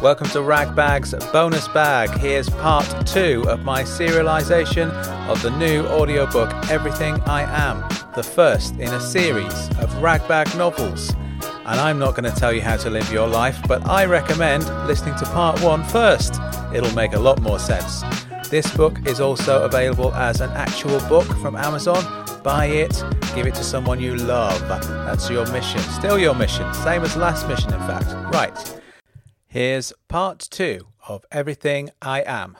Welcome to Ragbag's bonus bag. Here's part two of my serialization of the new audiobook Everything I Am, the first in a series of Ragbag novels. And I'm not going to tell you how to live your life, but I recommend listening to part one first. It'll make a lot more sense. This book is also available as an actual book from Amazon. Buy it, give it to someone you love. That's your mission. Still your mission. Same as last mission, in fact. Right. Here's part two of Everything I Am.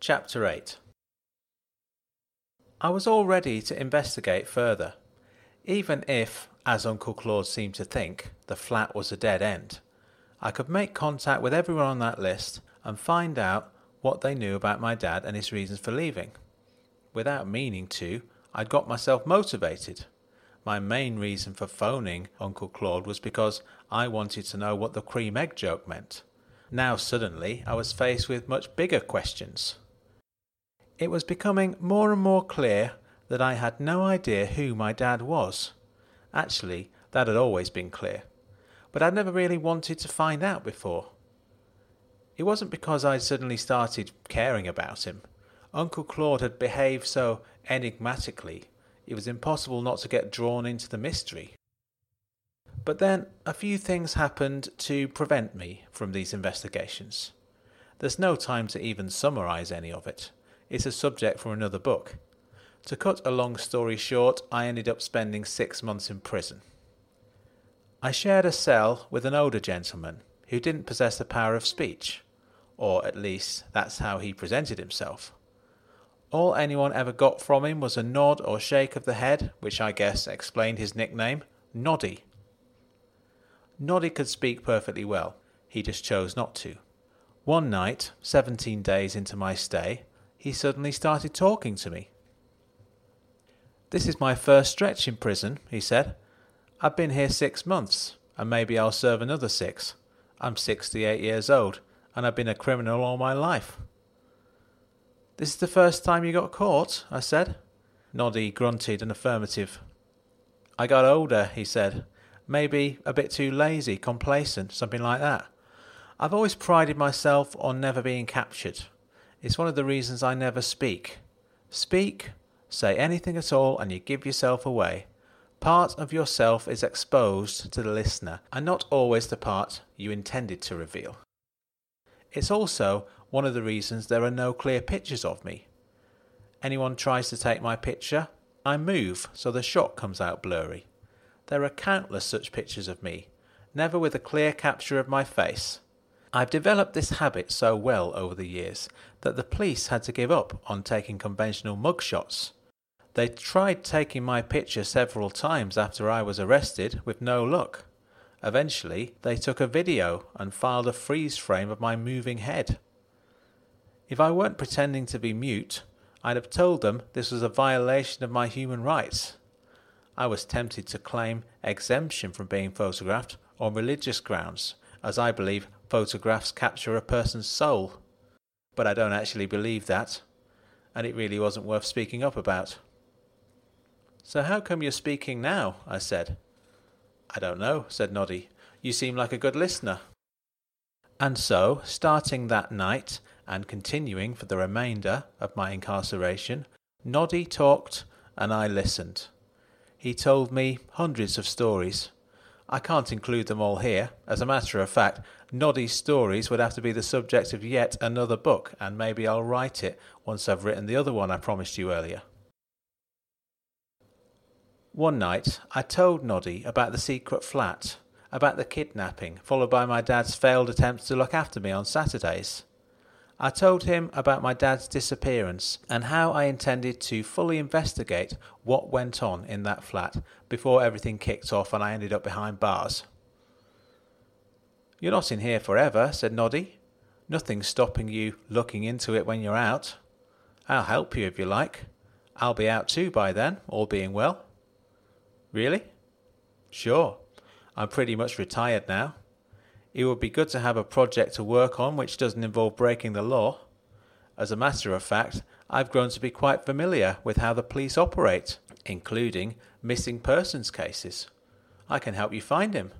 Chapter 8 I was all ready to investigate further, even if, as Uncle Claude seemed to think, the flat was a dead end. I could make contact with everyone on that list and find out what they knew about my dad and his reasons for leaving. Without meaning to, I'd got myself motivated. My main reason for phoning Uncle Claude was because I wanted to know what the cream egg joke meant. Now suddenly I was faced with much bigger questions. It was becoming more and more clear that I had no idea who my dad was. Actually, that had always been clear, but I'd never really wanted to find out before. It wasn't because I'd suddenly started caring about him. Uncle Claude had behaved so enigmatically it was impossible not to get drawn into the mystery. But then a few things happened to prevent me from these investigations. There's no time to even summarize any of it. It's a subject for another book. To cut a long story short, I ended up spending six months in prison. I shared a cell with an older gentleman who didn't possess the power of speech, or at least that's how he presented himself. All anyone ever got from him was a nod or shake of the head, which I guess explained his nickname, Noddy. Noddy could speak perfectly well, he just chose not to. One night, seventeen days into my stay, he suddenly started talking to me. This is my first stretch in prison, he said. I've been here six months, and maybe I'll serve another six. I'm 68 years old, and I've been a criminal all my life. This is the first time you got caught? I said. Noddy grunted an affirmative. I got older, he said. Maybe a bit too lazy, complacent, something like that. I've always prided myself on never being captured. It's one of the reasons I never speak. Speak, say anything at all, and you give yourself away. Part of yourself is exposed to the listener, and not always the part you intended to reveal. It's also one of the reasons there are no clear pictures of me. Anyone tries to take my picture, I move so the shot comes out blurry. There are countless such pictures of me, never with a clear capture of my face. I've developed this habit so well over the years that the police had to give up on taking conventional mugshots. They tried taking my picture several times after I was arrested with no luck. Eventually, they took a video and filed a freeze frame of my moving head. If I weren't pretending to be mute, I'd have told them this was a violation of my human rights. I was tempted to claim exemption from being photographed on religious grounds, as I believe photographs capture a person's soul. But I don't actually believe that, and it really wasn't worth speaking up about. So how come you're speaking now? I said. I don't know, said Noddy. You seem like a good listener. And so, starting that night, and continuing for the remainder of my incarceration, Noddy talked and I listened. He told me hundreds of stories. I can't include them all here. As a matter of fact, Noddy's stories would have to be the subject of yet another book, and maybe I'll write it once I've written the other one I promised you earlier. One night, I told Noddy about the secret flat, about the kidnapping, followed by my dad's failed attempts to look after me on Saturdays. I told him about my dad's disappearance and how I intended to fully investigate what went on in that flat before everything kicked off and I ended up behind bars. You're not in here forever, said Noddy. Nothing's stopping you looking into it when you're out. I'll help you if you like. I'll be out too by then, all being well. Really? Sure. I'm pretty much retired now. It would be good to have a project to work on which doesn't involve breaking the law. As a matter of fact, I've grown to be quite familiar with how the police operate, including missing persons cases. I can help you find him.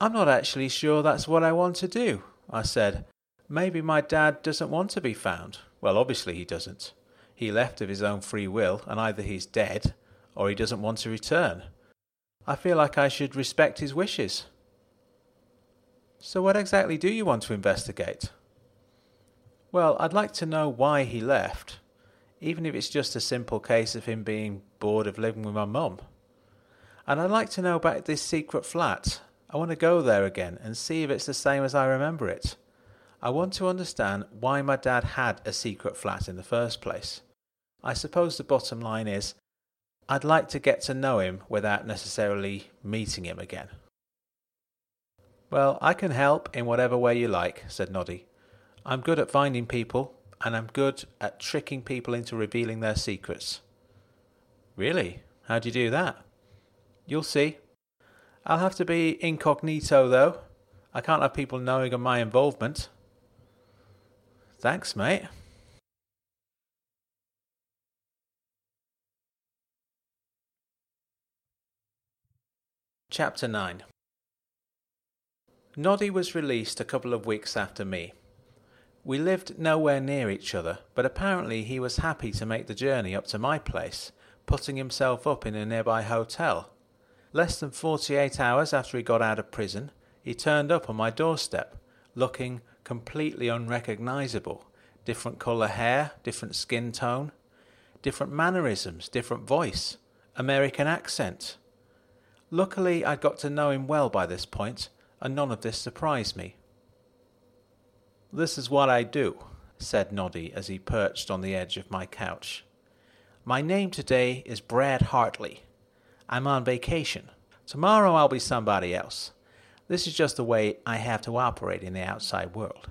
I'm not actually sure that's what I want to do, I said. Maybe my dad doesn't want to be found. Well, obviously he doesn't. He left of his own free will, and either he's dead or he doesn't want to return. I feel like I should respect his wishes. So, what exactly do you want to investigate? Well, I'd like to know why he left, even if it's just a simple case of him being bored of living with my mum. And I'd like to know about this secret flat. I want to go there again and see if it's the same as I remember it. I want to understand why my dad had a secret flat in the first place. I suppose the bottom line is I'd like to get to know him without necessarily meeting him again. Well, I can help in whatever way you like, said Noddy. I'm good at finding people, and I'm good at tricking people into revealing their secrets. Really? How do you do that? You'll see. I'll have to be incognito, though. I can't have people knowing of my involvement. Thanks, mate. Chapter 9 Noddy was released a couple of weeks after me. We lived nowhere near each other, but apparently he was happy to make the journey up to my place, putting himself up in a nearby hotel. Less than forty eight hours after he got out of prison, he turned up on my doorstep, looking completely unrecognizable. Different colour hair, different skin tone, different mannerisms, different voice, American accent. Luckily, I'd got to know him well by this point, and none of this surprised me. This is what I do, said Noddy as he perched on the edge of my couch. My name today is Brad Hartley. I'm on vacation. Tomorrow I'll be somebody else. This is just the way I have to operate in the outside world.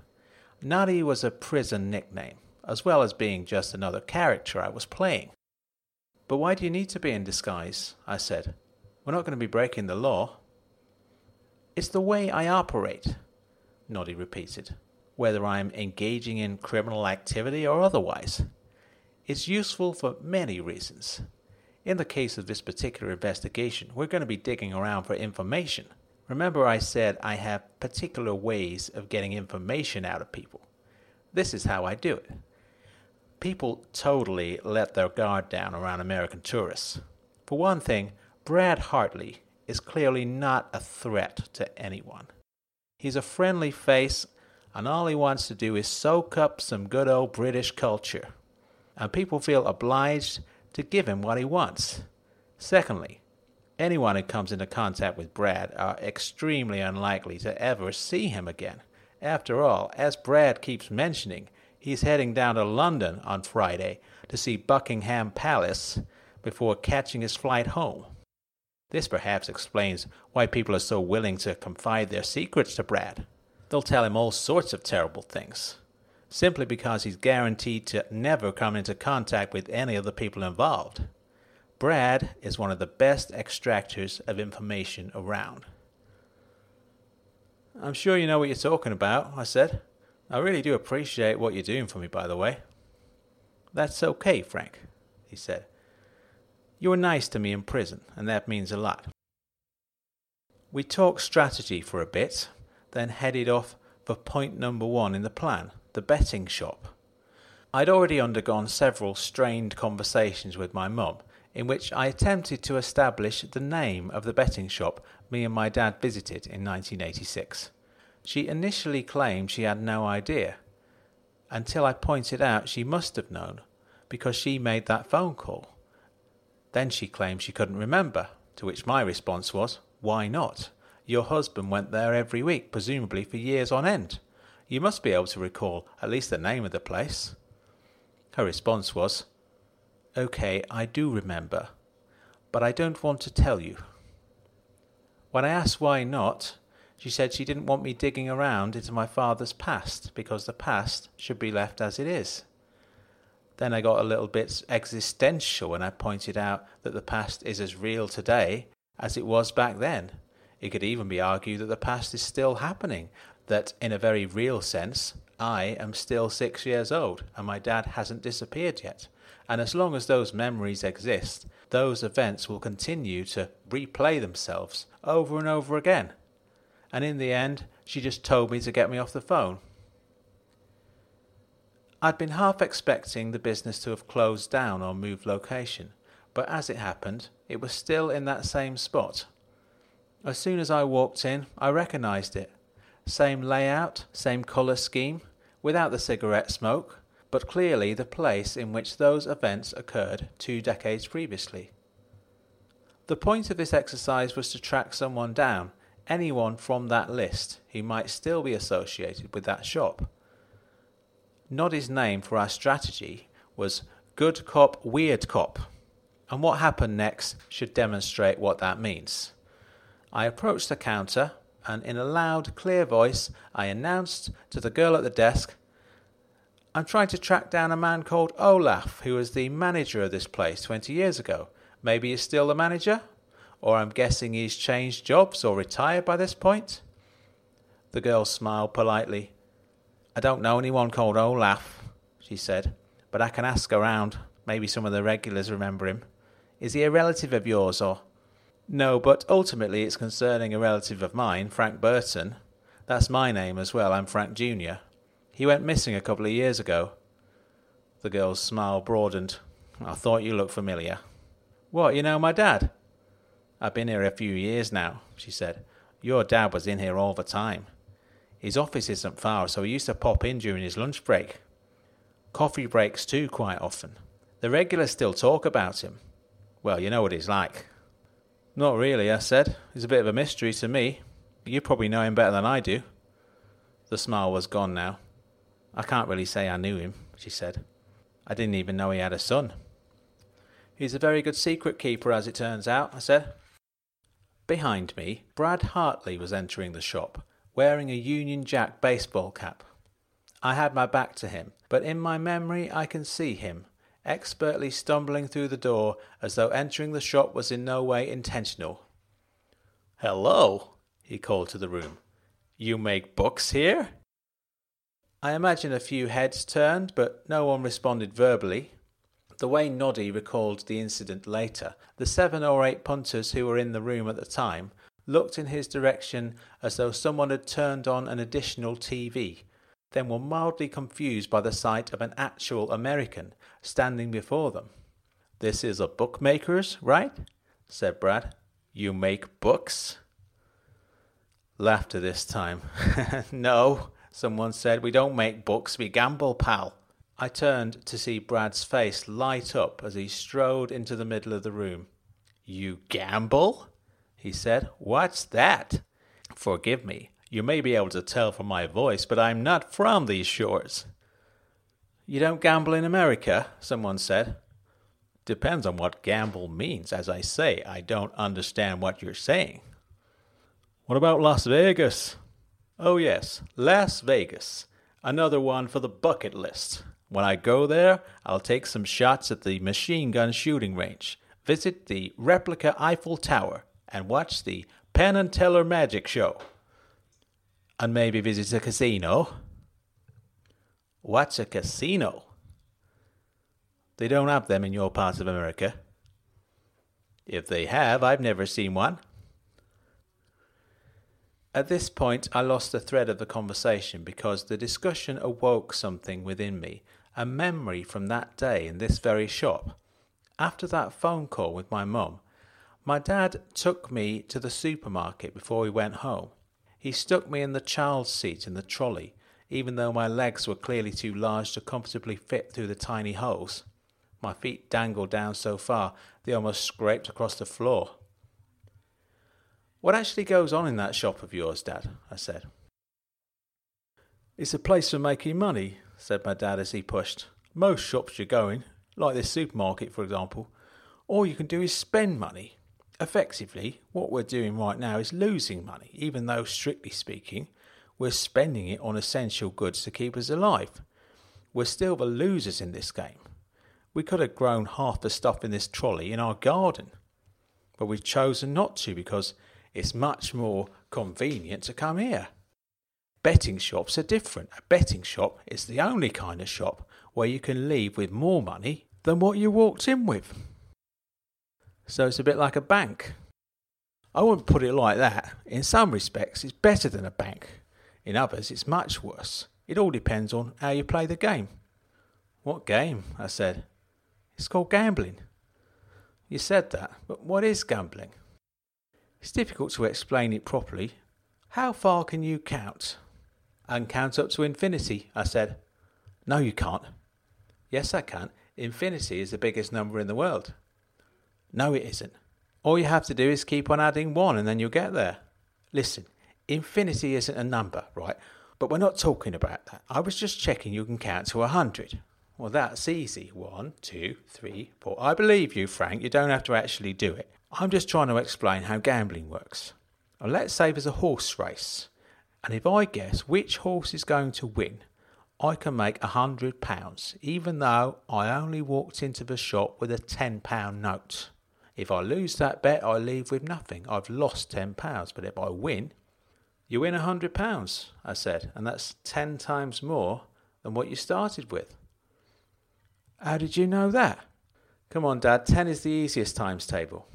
Noddy was a prison nickname, as well as being just another character I was playing. But why do you need to be in disguise? I said. We're not going to be breaking the law. It's the way I operate, Noddy repeated whether I'm engaging in criminal activity or otherwise. It's useful for many reasons. In the case of this particular investigation, we're going to be digging around for information. Remember, I said I have particular ways of getting information out of people. This is how I do it. People totally let their guard down around American tourists. For one thing, Brad Hartley is clearly not a threat to anyone. He's a friendly face and all he wants to do is soak up some good old British culture. And people feel obliged to give him what he wants. Secondly, anyone who comes into contact with Brad are extremely unlikely to ever see him again. After all, as Brad keeps mentioning, he's heading down to London on Friday to see Buckingham Palace before catching his flight home. This perhaps explains why people are so willing to confide their secrets to Brad. They'll tell him all sorts of terrible things, simply because he's guaranteed to never come into contact with any of the people involved. Brad is one of the best extractors of information around. I'm sure you know what you're talking about, I said. I really do appreciate what you're doing for me, by the way. That's okay, Frank, he said. You were nice to me in prison, and that means a lot. We talked strategy for a bit, then headed off for point number one in the plan the betting shop. I'd already undergone several strained conversations with my mum, in which I attempted to establish the name of the betting shop me and my dad visited in 1986. She initially claimed she had no idea, until I pointed out she must have known, because she made that phone call. Then she claimed she couldn't remember, to which my response was, Why not? Your husband went there every week, presumably for years on end. You must be able to recall at least the name of the place. Her response was, OK, I do remember, but I don't want to tell you. When I asked why not, she said she didn't want me digging around into my father's past because the past should be left as it is. Then I got a little bit existential when I pointed out that the past is as real today as it was back then. It could even be argued that the past is still happening, that in a very real sense, I am still six years old and my dad hasn't disappeared yet. And as long as those memories exist, those events will continue to replay themselves over and over again. and in the end, she just told me to get me off the phone. I'd been half expecting the business to have closed down or moved location, but as it happened, it was still in that same spot. As soon as I walked in, I recognized it. Same layout, same colour scheme, without the cigarette smoke, but clearly the place in which those events occurred two decades previously. The point of this exercise was to track someone down, anyone from that list who might still be associated with that shop. Noddy's name for our strategy was Good Cop, Weird Cop, and what happened next should demonstrate what that means. I approached the counter and, in a loud, clear voice, I announced to the girl at the desk I'm trying to track down a man called Olaf, who was the manager of this place 20 years ago. Maybe he's still the manager? Or I'm guessing he's changed jobs or retired by this point? The girl smiled politely. I don't know anyone called Olaf, she said, but I can ask around. Maybe some of the regulars remember him. Is he a relative of yours, or? No, but ultimately it's concerning a relative of mine, Frank Burton. That's my name as well, I'm Frank Jr. He went missing a couple of years ago. The girl's smile broadened. I thought you looked familiar. What, you know my dad? I've been here a few years now, she said. Your dad was in here all the time. His office isn't far, so he used to pop in during his lunch break. Coffee breaks too, quite often. The regulars still talk about him. Well, you know what he's like. Not really, I said. He's a bit of a mystery to me. You probably know him better than I do. The smile was gone now. I can't really say I knew him, she said. I didn't even know he had a son. He's a very good secret keeper, as it turns out, I said. Behind me, Brad Hartley was entering the shop, wearing a Union Jack baseball cap. I had my back to him, but in my memory I can see him, expertly stumbling through the door as though entering the shop was in no way intentional. Hello, he called to the room. You make books here? I imagine a few heads turned, but no one responded verbally. The way Noddy recalled the incident later, the seven or eight punters who were in the room at the time looked in his direction as though someone had turned on an additional TV, then were mildly confused by the sight of an actual American standing before them. This is a bookmaker's, right? said Brad. You make books? Laughter this time. no, someone said. We don't make books, we gamble, pal. I turned to see Brad's face light up as he strode into the middle of the room. You gamble? He said. What's that? Forgive me. You may be able to tell from my voice, but I'm not from these shores. You don't gamble in America? someone said. Depends on what gamble means. As I say, I don't understand what you're saying. What about Las Vegas? Oh, yes, Las Vegas. Another one for the bucket list. When I go there, I'll take some shots at the machine gun shooting range, visit the replica Eiffel Tower, and watch the Penn and Teller Magic Show. And maybe visit a casino. What's a casino? They don't have them in your part of America. If they have, I've never seen one. At this point, I lost the thread of the conversation because the discussion awoke something within me, a memory from that day in this very shop. After that phone call with my mum, my dad took me to the supermarket before we went home. He stuck me in the child's seat in the trolley, even though my legs were clearly too large to comfortably fit through the tiny holes. My feet dangled down so far they almost scraped across the floor. What actually goes on in that shop of yours, Dad? I said. It's a place for making money, said my dad as he pushed. Most shops you go in, like this supermarket, for example, all you can do is spend money effectively, what we're doing right now is losing money, even though, strictly speaking, we're spending it on essential goods to keep us alive. We're still the losers in this game. We could have grown half the stuff in this trolley in our garden, but we've chosen not to because it's much more convenient to come here. Betting shops are different. A betting shop is the only kind of shop where you can leave with more money than what you walked in with. So it's a bit like a bank. I wouldn't put it like that. In some respects, it's better than a bank. In others, it's much worse. It all depends on how you play the game. What game? I said. It's called gambling. You said that, but what is gambling? It's difficult to explain it properly. How far can you count? And count up to infinity, I said. No, you can't. Yes, I can. Infinity is the biggest number in the world. No, it isn't. All you have to do is keep on adding one and then you'll get there. Listen, infinity isn't a number, right? But we're not talking about that. I was just checking you can count to a hundred. Well, that's easy. One, two, three, four. I believe you, Frank. You don't have to actually do it. I'm just trying to explain how gambling works. Now, let's say there's a horse race, and if I guess which horse is going to win, I can make a hundred pounds, even though I only walked into the shop with a ten pound note. If I lose that bet, I leave with nothing. I've lost ten pounds, but if I win, you win a hundred pounds, I said, and that's ten times more than what you started with. How did you know that? Come on, Dad, 10 is the easiest times table.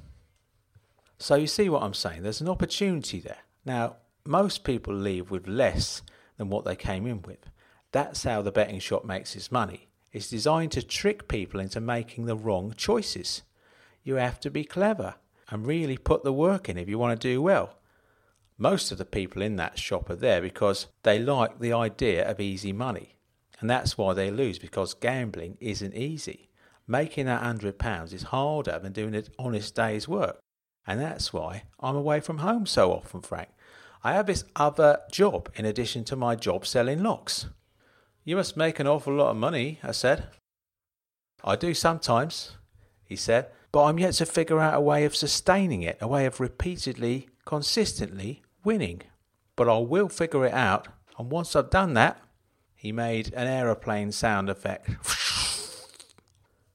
So you see what I'm saying? There's an opportunity there. Now, most people leave with less than what they came in with. That's how the betting shop makes its money. It's designed to trick people into making the wrong choices. You have to be clever and really put the work in if you want to do well. Most of the people in that shop are there because they like the idea of easy money. And that's why they lose because gambling isn't easy. Making that hundred pounds is harder than doing an honest day's work. And that's why I'm away from home so often, Frank. I have this other job in addition to my job selling locks. You must make an awful lot of money, I said. I do sometimes, he said, but I'm yet to figure out a way of sustaining it, a way of repeatedly, consistently winning. But I will figure it out, and once I've done that, he made an aeroplane sound effect.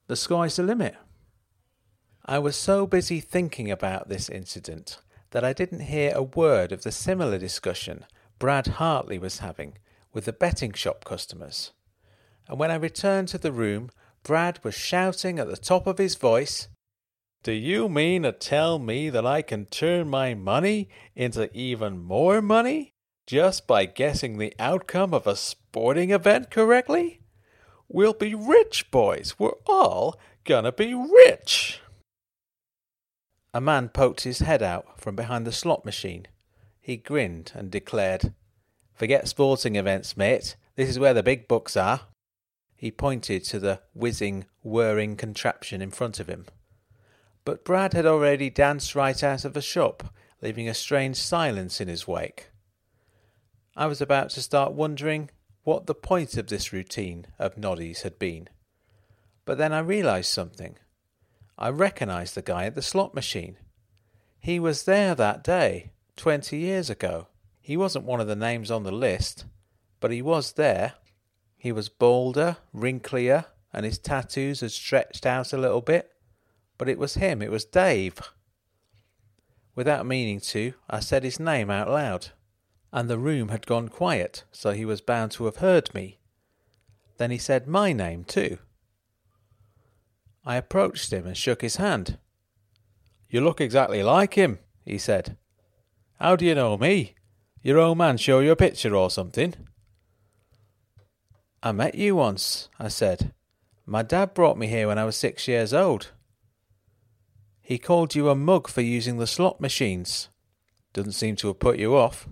the sky's the limit. I was so busy thinking about this incident that I didn't hear a word of the similar discussion Brad Hartley was having with the betting shop customers. And when I returned to the room, Brad was shouting at the top of his voice, Do you mean to tell me that I can turn my money into even more money? just by guessing the outcome of a sporting event correctly? We'll be rich, boys. We're all gonna be rich. A man poked his head out from behind the slot machine. He grinned and declared, Forget sporting events, mate. This is where the big bucks are. He pointed to the whizzing, whirring contraption in front of him. But Brad had already danced right out of the shop, leaving a strange silence in his wake. I was about to start wondering what the point of this routine of Noddy's had been. But then I realised something. I recognised the guy at the slot machine. He was there that day, twenty years ago. He wasn't one of the names on the list, but he was there. He was balder, wrinklier, and his tattoos had stretched out a little bit. But it was him, it was Dave. Without meaning to, I said his name out loud and the room had gone quiet, so he was bound to have heard me. Then he said my name too. I approached him and shook his hand. You look exactly like him, he said. How do you know me? Your old man show you a picture or something? I met you once, I said. My dad brought me here when I was six years old. He called you a mug for using the slot machines. Doesn't seem to have put you off.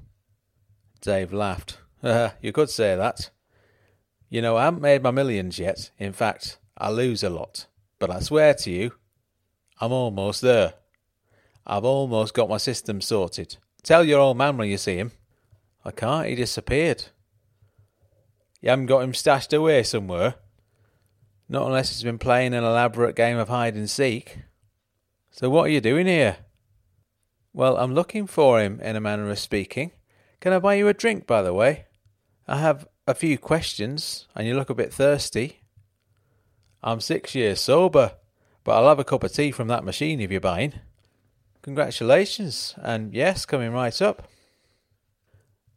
Dave laughed. You could say that. You know, I haven't made my millions yet. In fact, I lose a lot. But I swear to you, I'm almost there. I've almost got my system sorted. Tell your old man when you see him. I can't, he disappeared. You haven't got him stashed away somewhere? Not unless he's been playing an elaborate game of hide and seek. So what are you doing here? Well, I'm looking for him, in a manner of speaking. Can I buy you a drink, by the way? I have a few questions, and you look a bit thirsty. I'm six years sober, but I'll have a cup of tea from that machine if you're buying. Congratulations, and yes, coming right up.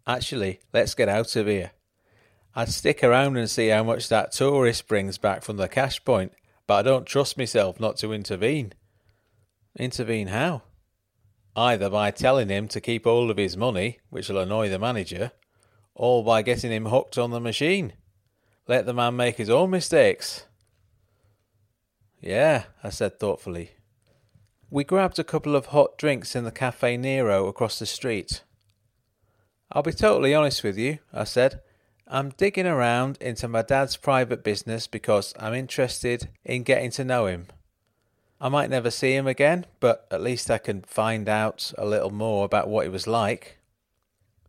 Actually, let's get out of here. I'd stick around and see how much that tourist brings back from the cash point, but I don't trust myself not to intervene. Intervene how? either by telling him to keep hold of his money, which will annoy the manager, or by getting him hooked on the machine. Let the man make his own mistakes. Yeah, I said thoughtfully. We grabbed a couple of hot drinks in the Caffè Nero across the street. I'll be totally honest with you, I said. I'm digging around into my dad's private business because I'm interested in getting to know him. I might never see him again, but at least I can find out a little more about what he was like.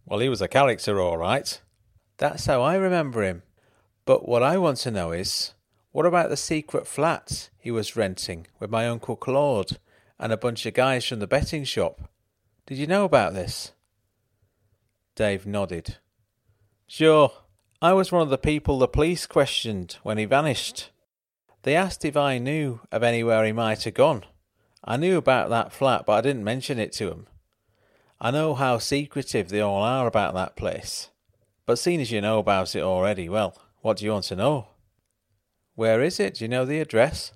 Well, he was a character, all right. That's how I remember him. But what I want to know is what about the secret flat he was renting with my Uncle Claude and a bunch of guys from the betting shop? Did you know about this? Dave nodded. Sure. I was one of the people the police questioned when he vanished. They asked if I knew of anywhere he might have gone. I knew about that flat, but I didn't mention it to them. I know how secretive they all are about that place. But seeing as you know about it already, well, what do you want to know? Where is it? Do you know the address?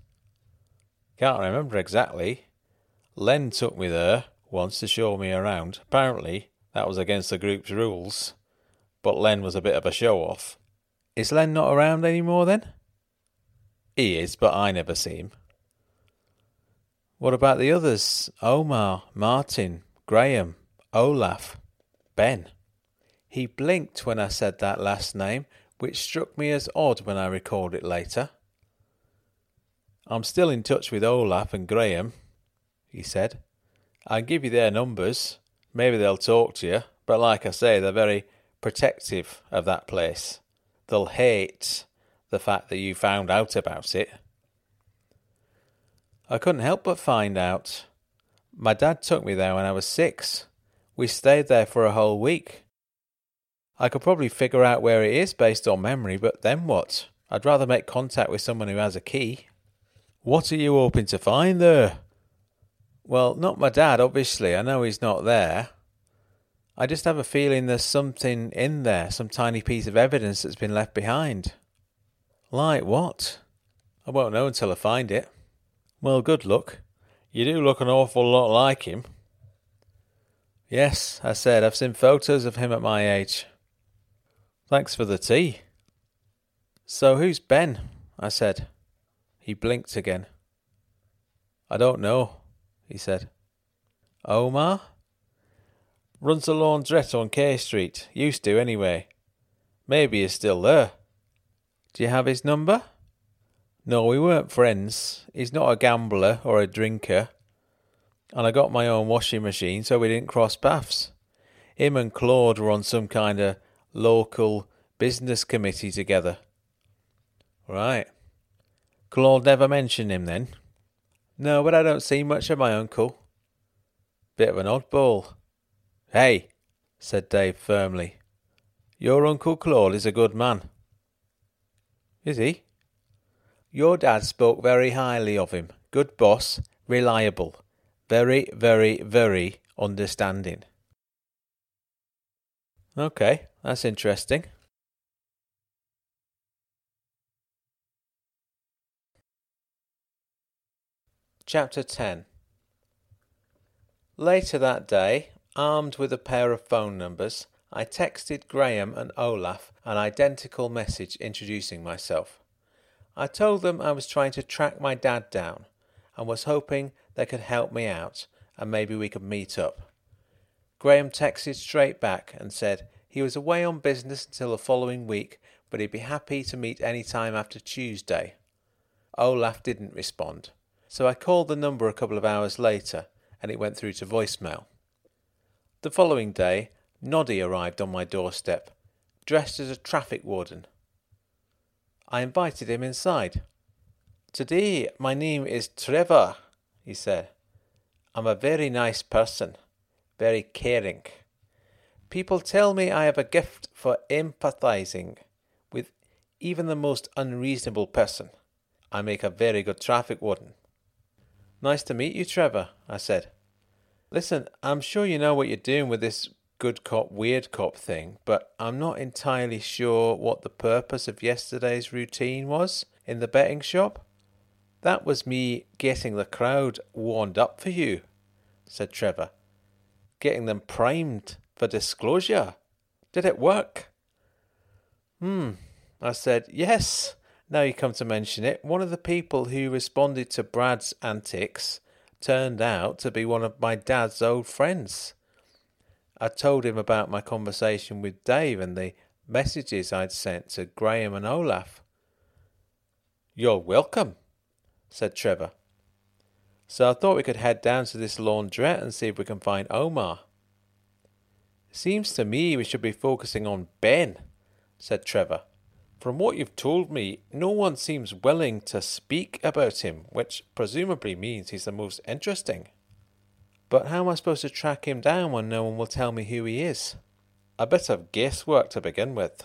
Can't remember exactly. Len took me there once to show me around. Apparently, that was against the group's rules. But Len was a bit of a show off. Is Len not around any more then? He is, but I never see him. What about the others? Omar, Martin, Graham, Olaf, Ben. He blinked when I said that last name, which struck me as odd when I recalled it later. I'm still in touch with Olaf and Graham, he said. I'll give you their numbers. Maybe they'll talk to you, but like I say, they're very protective of that place. They'll hate the fact that you found out about it. I couldn't help but find out. My dad took me there when I was six. We stayed there for a whole week. I could probably figure out where it is based on memory, but then what? I'd rather make contact with someone who has a key. What are you hoping to find there? Well, not my dad, obviously. I know he's not there. I just have a feeling there's something in there, some tiny piece of evidence that's been left behind. Like what? I won't know until I find it. Well, good luck. You do look an awful lot like him. Yes, I said, I've seen photos of him at my age. Thanks for the tea. So who's Ben? I said. He blinked again. I don't know he said. Omar? Runs a laundrette on K Street. Used to, anyway. Maybe he's still there. Do you have his number? No, we weren't friends. He's not a gambler or a drinker. And I got my own washing machine, so we didn't cross paths. Him and Claude were on some kind of local business committee together. Right. Claude never mentioned him then? No, but I don't see much of my uncle. Bit of an oddball. Hey, said Dave firmly. Your Uncle Claude is a good man. Is he? Your dad spoke very highly of him. Good boss, reliable, very, very, very understanding. Okay, that's interesting. Chapter 10 Later that day, armed with a pair of phone numbers, I texted Graham and Olaf an identical message introducing myself. I told them I was trying to track my dad down and was hoping they could help me out and maybe we could meet up. Graham texted straight back and said he was away on business until the following week, but he'd be happy to meet any time after Tuesday. Olaf didn't respond so I called the number a couple of hours later and it went through to voicemail. The following day, Noddy arrived on my doorstep, dressed as a traffic warden. I invited him inside. Today, my name is Trevor, he said. I'm a very nice person, very caring. People tell me I have a gift for empathizing with even the most unreasonable person. I make a very good traffic warden. Nice to meet you, Trevor, I said. Listen, I'm sure you know what you're doing with this good cop, weird cop thing, but I'm not entirely sure what the purpose of yesterday's routine was in the betting shop. That was me getting the crowd warmed up for you, said Trevor. getting them primed for disclosure. Did it work? Hmm. I said, Yes. Now you come to mention it, one of the people who responded to Brad's antics turned out to be one of my dad's old friends. I told him about my conversation with Dave and the messages I'd sent to Graham and Olaf. You're welcome, said Trevor. So I thought we could head down to this laundrette and see if we can find Omar. Seems to me we should be focusing on Ben, said Trevor. From what you've told me, no one seems willing to speak about him, which presumably means he's the most interesting. But how am I supposed to track him down when no one will tell me who he is? A bit of guesswork to begin with.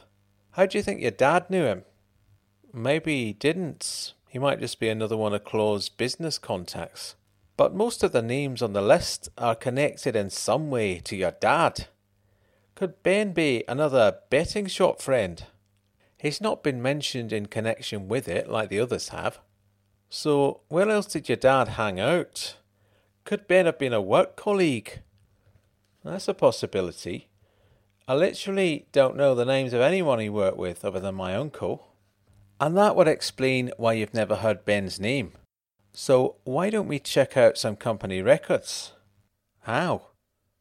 How do you think your dad knew him? Maybe he didn't. He might just be another one of Claude's business contacts. But most of the names on the list are connected in some way to your dad. Could Ben be another betting shop friend? He's not been mentioned in connection with it like the others have. So, where else did your dad hang out? Could Ben have been a work colleague? That's a possibility. I literally don't know the names of anyone he worked with other than my uncle. And that would explain why you've never heard Ben's name. So, why don't we check out some company records? How?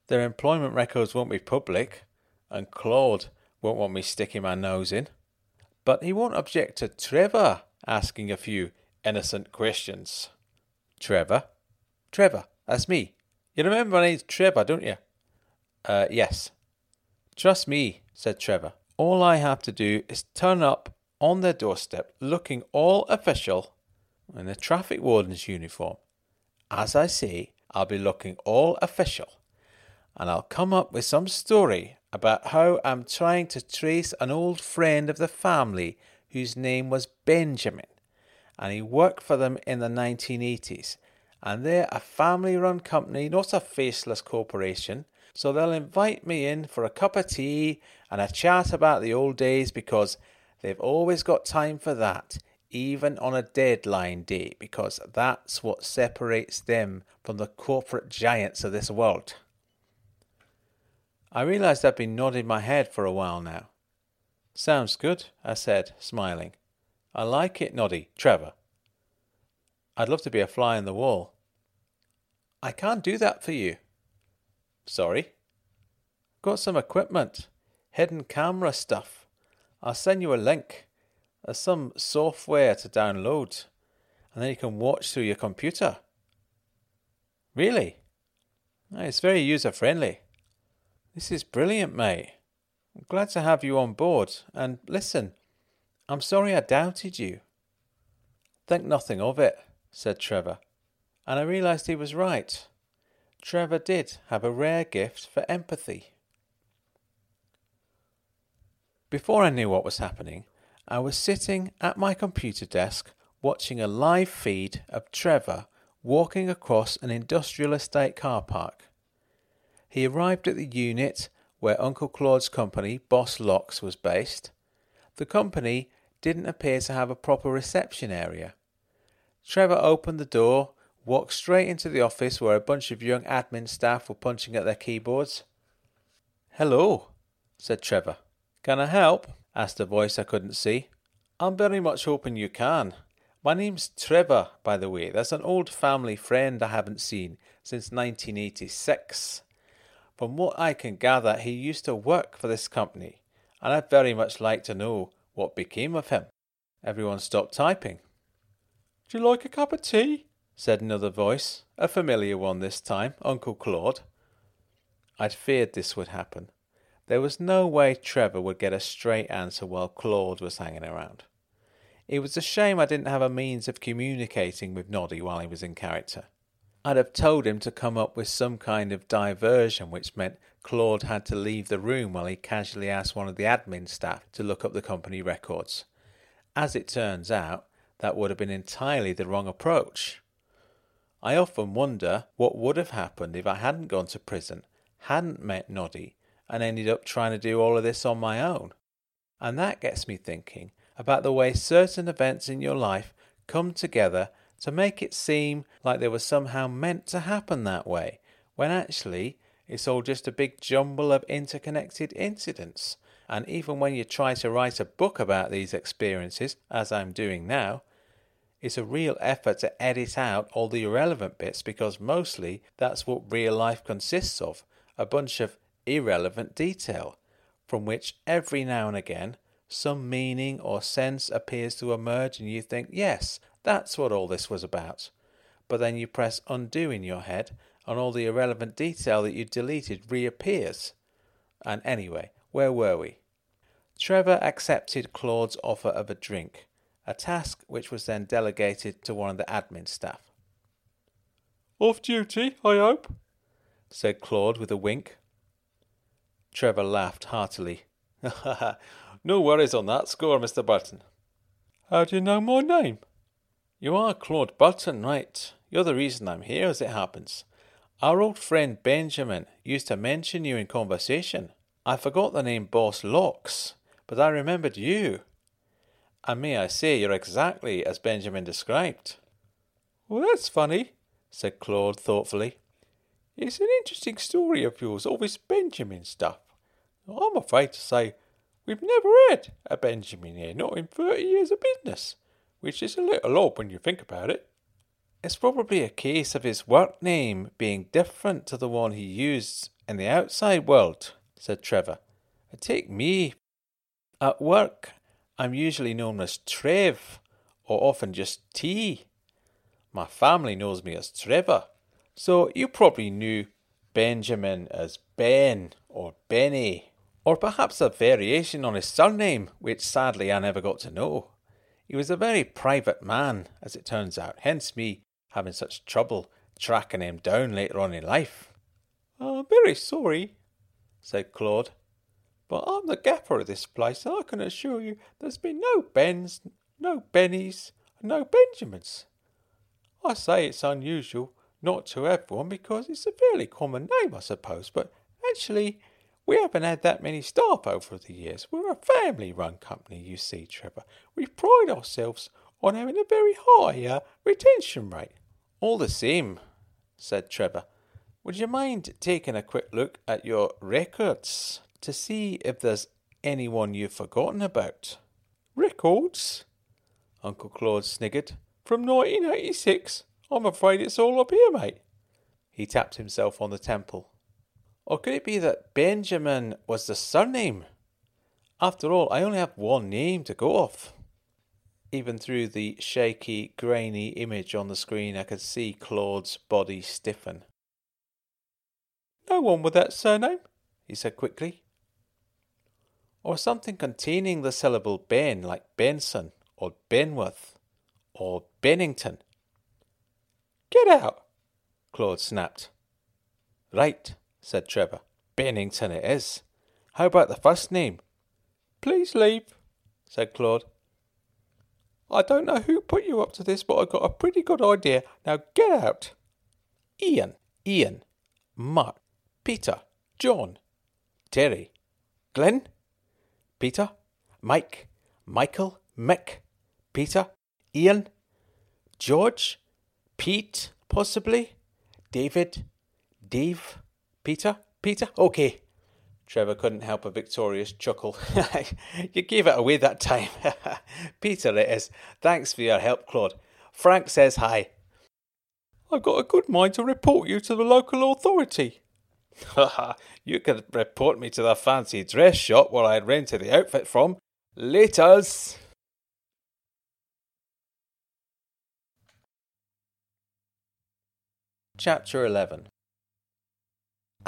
Their employment records won't be public, and Claude won't want me sticking my nose in. But he won't object to Trevor asking a few innocent questions. Trevor? Trevor, that's me. You remember my name's Trevor, don't you? Uh, yes. Trust me, said Trevor. All I have to do is turn up on their doorstep looking all official in a traffic warden's uniform. As I say, I'll be looking all official, and I'll come up with some story about how I'm trying to trace an old friend of the family whose name was Benjamin, and he worked for them in the 1980s. And they're a family run company, not a faceless corporation. So they'll invite me in for a cup of tea and a chat about the old days because They've always got time for that, even on a deadline day, because that's what separates them from the corporate giants of this world. I realized I'd been nodding my head for a while now. Sounds good, I said, smiling. I like it, Noddy, Trevor. I'd love to be a fly in the wall. I can't do that for you. Sorry. Got some equipment, hidden camera stuff. I'll send you a link. There's some software to download, and then you can watch through your computer. Really? It's very user friendly. This is brilliant, mate. I'm glad to have you on board. And listen, I'm sorry I doubted you. Think nothing of it, said Trevor. And I realized he was right. Trevor did have a rare gift for empathy. Before I knew what was happening, I was sitting at my computer desk watching a live feed of Trevor walking across an industrial estate car park. He arrived at the unit where Uncle Claude's company, Boss Locks, was based. The company didn't appear to have a proper reception area. Trevor opened the door, walked straight into the office where a bunch of young admin staff were punching at their keyboards. Hello, said Trevor. Can I help? asked a voice I couldn't see. I'm very much hoping you can. My name's Trevor, by the way. That's an old family friend I haven't seen since 1986. From what I can gather, he used to work for this company, and I'd very much like to know what became of him. Everyone stopped typing. Do you like a cup of tea? said another voice, a familiar one this time, Uncle Claude. I'd feared this would happen. There was no way Trevor would get a straight answer while Claude was hanging around. It was a shame I didn't have a means of communicating with Noddy while he was in character. I'd have told him to come up with some kind of diversion, which meant Claude had to leave the room while he casually asked one of the admin staff to look up the company records. As it turns out, that would have been entirely the wrong approach. I often wonder what would have happened if I hadn't gone to prison, hadn't met Noddy, and ended up trying to do all of this on my own. And that gets me thinking about the way certain events in your life come together to make it seem like they were somehow meant to happen that way, when actually It's all just a big jumble of interconnected incidents. And even when you try to write a book about these experiences, as I'm doing now, it's a real effort to edit out all the irrelevant bits because mostly that's what real life consists of a bunch of irrelevant detail, from which every now and again some meaning or sense appears to emerge and you think, yes, that's what all this was about. But then you press undo in your head and all the irrelevant detail that you deleted reappears. And anyway, where were we? Trevor accepted Claude's offer of a drink, a task which was then delegated to one of the admin staff. Off duty, I hope, said Claude with a wink. Trevor laughed heartily. No worries on that score, Mr. Burton. How do you know my name? You are Claude Burton, right? You're the reason I'm here, as it happens. Our old friend Benjamin used to mention you in conversation. I forgot the name Boss Locks, but I remembered you. And may I say, you're exactly as Benjamin described. Well, that's funny, said Claude thoughtfully. It's an interesting story of yours, all this Benjamin stuff. I'm afraid to say We've never had a Benjamin here, not in 30 years of business, which is a little odd when you think about it. It's probably a case of his work name being different to the one he used in the outside world, said Trevor. Take me. At work, I'm usually known as Trev, or often just T. My family knows me as Trevor, so you probably knew Benjamin as Ben or Benny or perhaps a variation on his surname, which sadly I never got to know. He was a very private man, as it turns out, hence me having such trouble tracking him down later on in life. I'm very sorry, said Claude, but I'm the gaffer of this place, and I can assure you there's been no Bens, no Bennies, no Benjamins. I say it's unusual not to have one because it's a fairly common name, I suppose, but actually we haven't had that many staff over the years. We're a family run company, you see, Trevor. We pride ourselves on having a very high uh, retention rate. All the same, said Trevor, would you mind taking a quick look at your records to see if there's anyone you've forgotten about? Records? Uncle Claude sniggered. From 1986? I'm afraid it's all up here, mate. He tapped himself on the temple. Or could it be that Benjamin was the surname? After all, I only have one name to go off. Even through the shaky, grainy image on the screen, I could see Claude's body stiffen. No one with that surname, he said quickly. Or something containing the syllable Ben, like Benson, or Benworth, or Bennington. Get out, Claude snapped. Right, said Trevor. Bennington it is. How about the first name? Please leave, said Claude. I don't know who put you up to this, but I've got a pretty good idea. Now get out. Ian, Ian, Mark, Peter, John, Terry, Glenn, Peter, Mike, Michael, Mick, Peter, Ian, George, Pete, possibly, David, Dave, Peter? Peter? Okay. Trevor couldn't help a victorious chuckle. you gave it away that time. Peter, it is. Thanks for your help, Claude. Frank says hi. I've got a good mind to report you to the local authority. you could report me to the fancy dress shop where I rented the outfit from. Laters. Chapter 11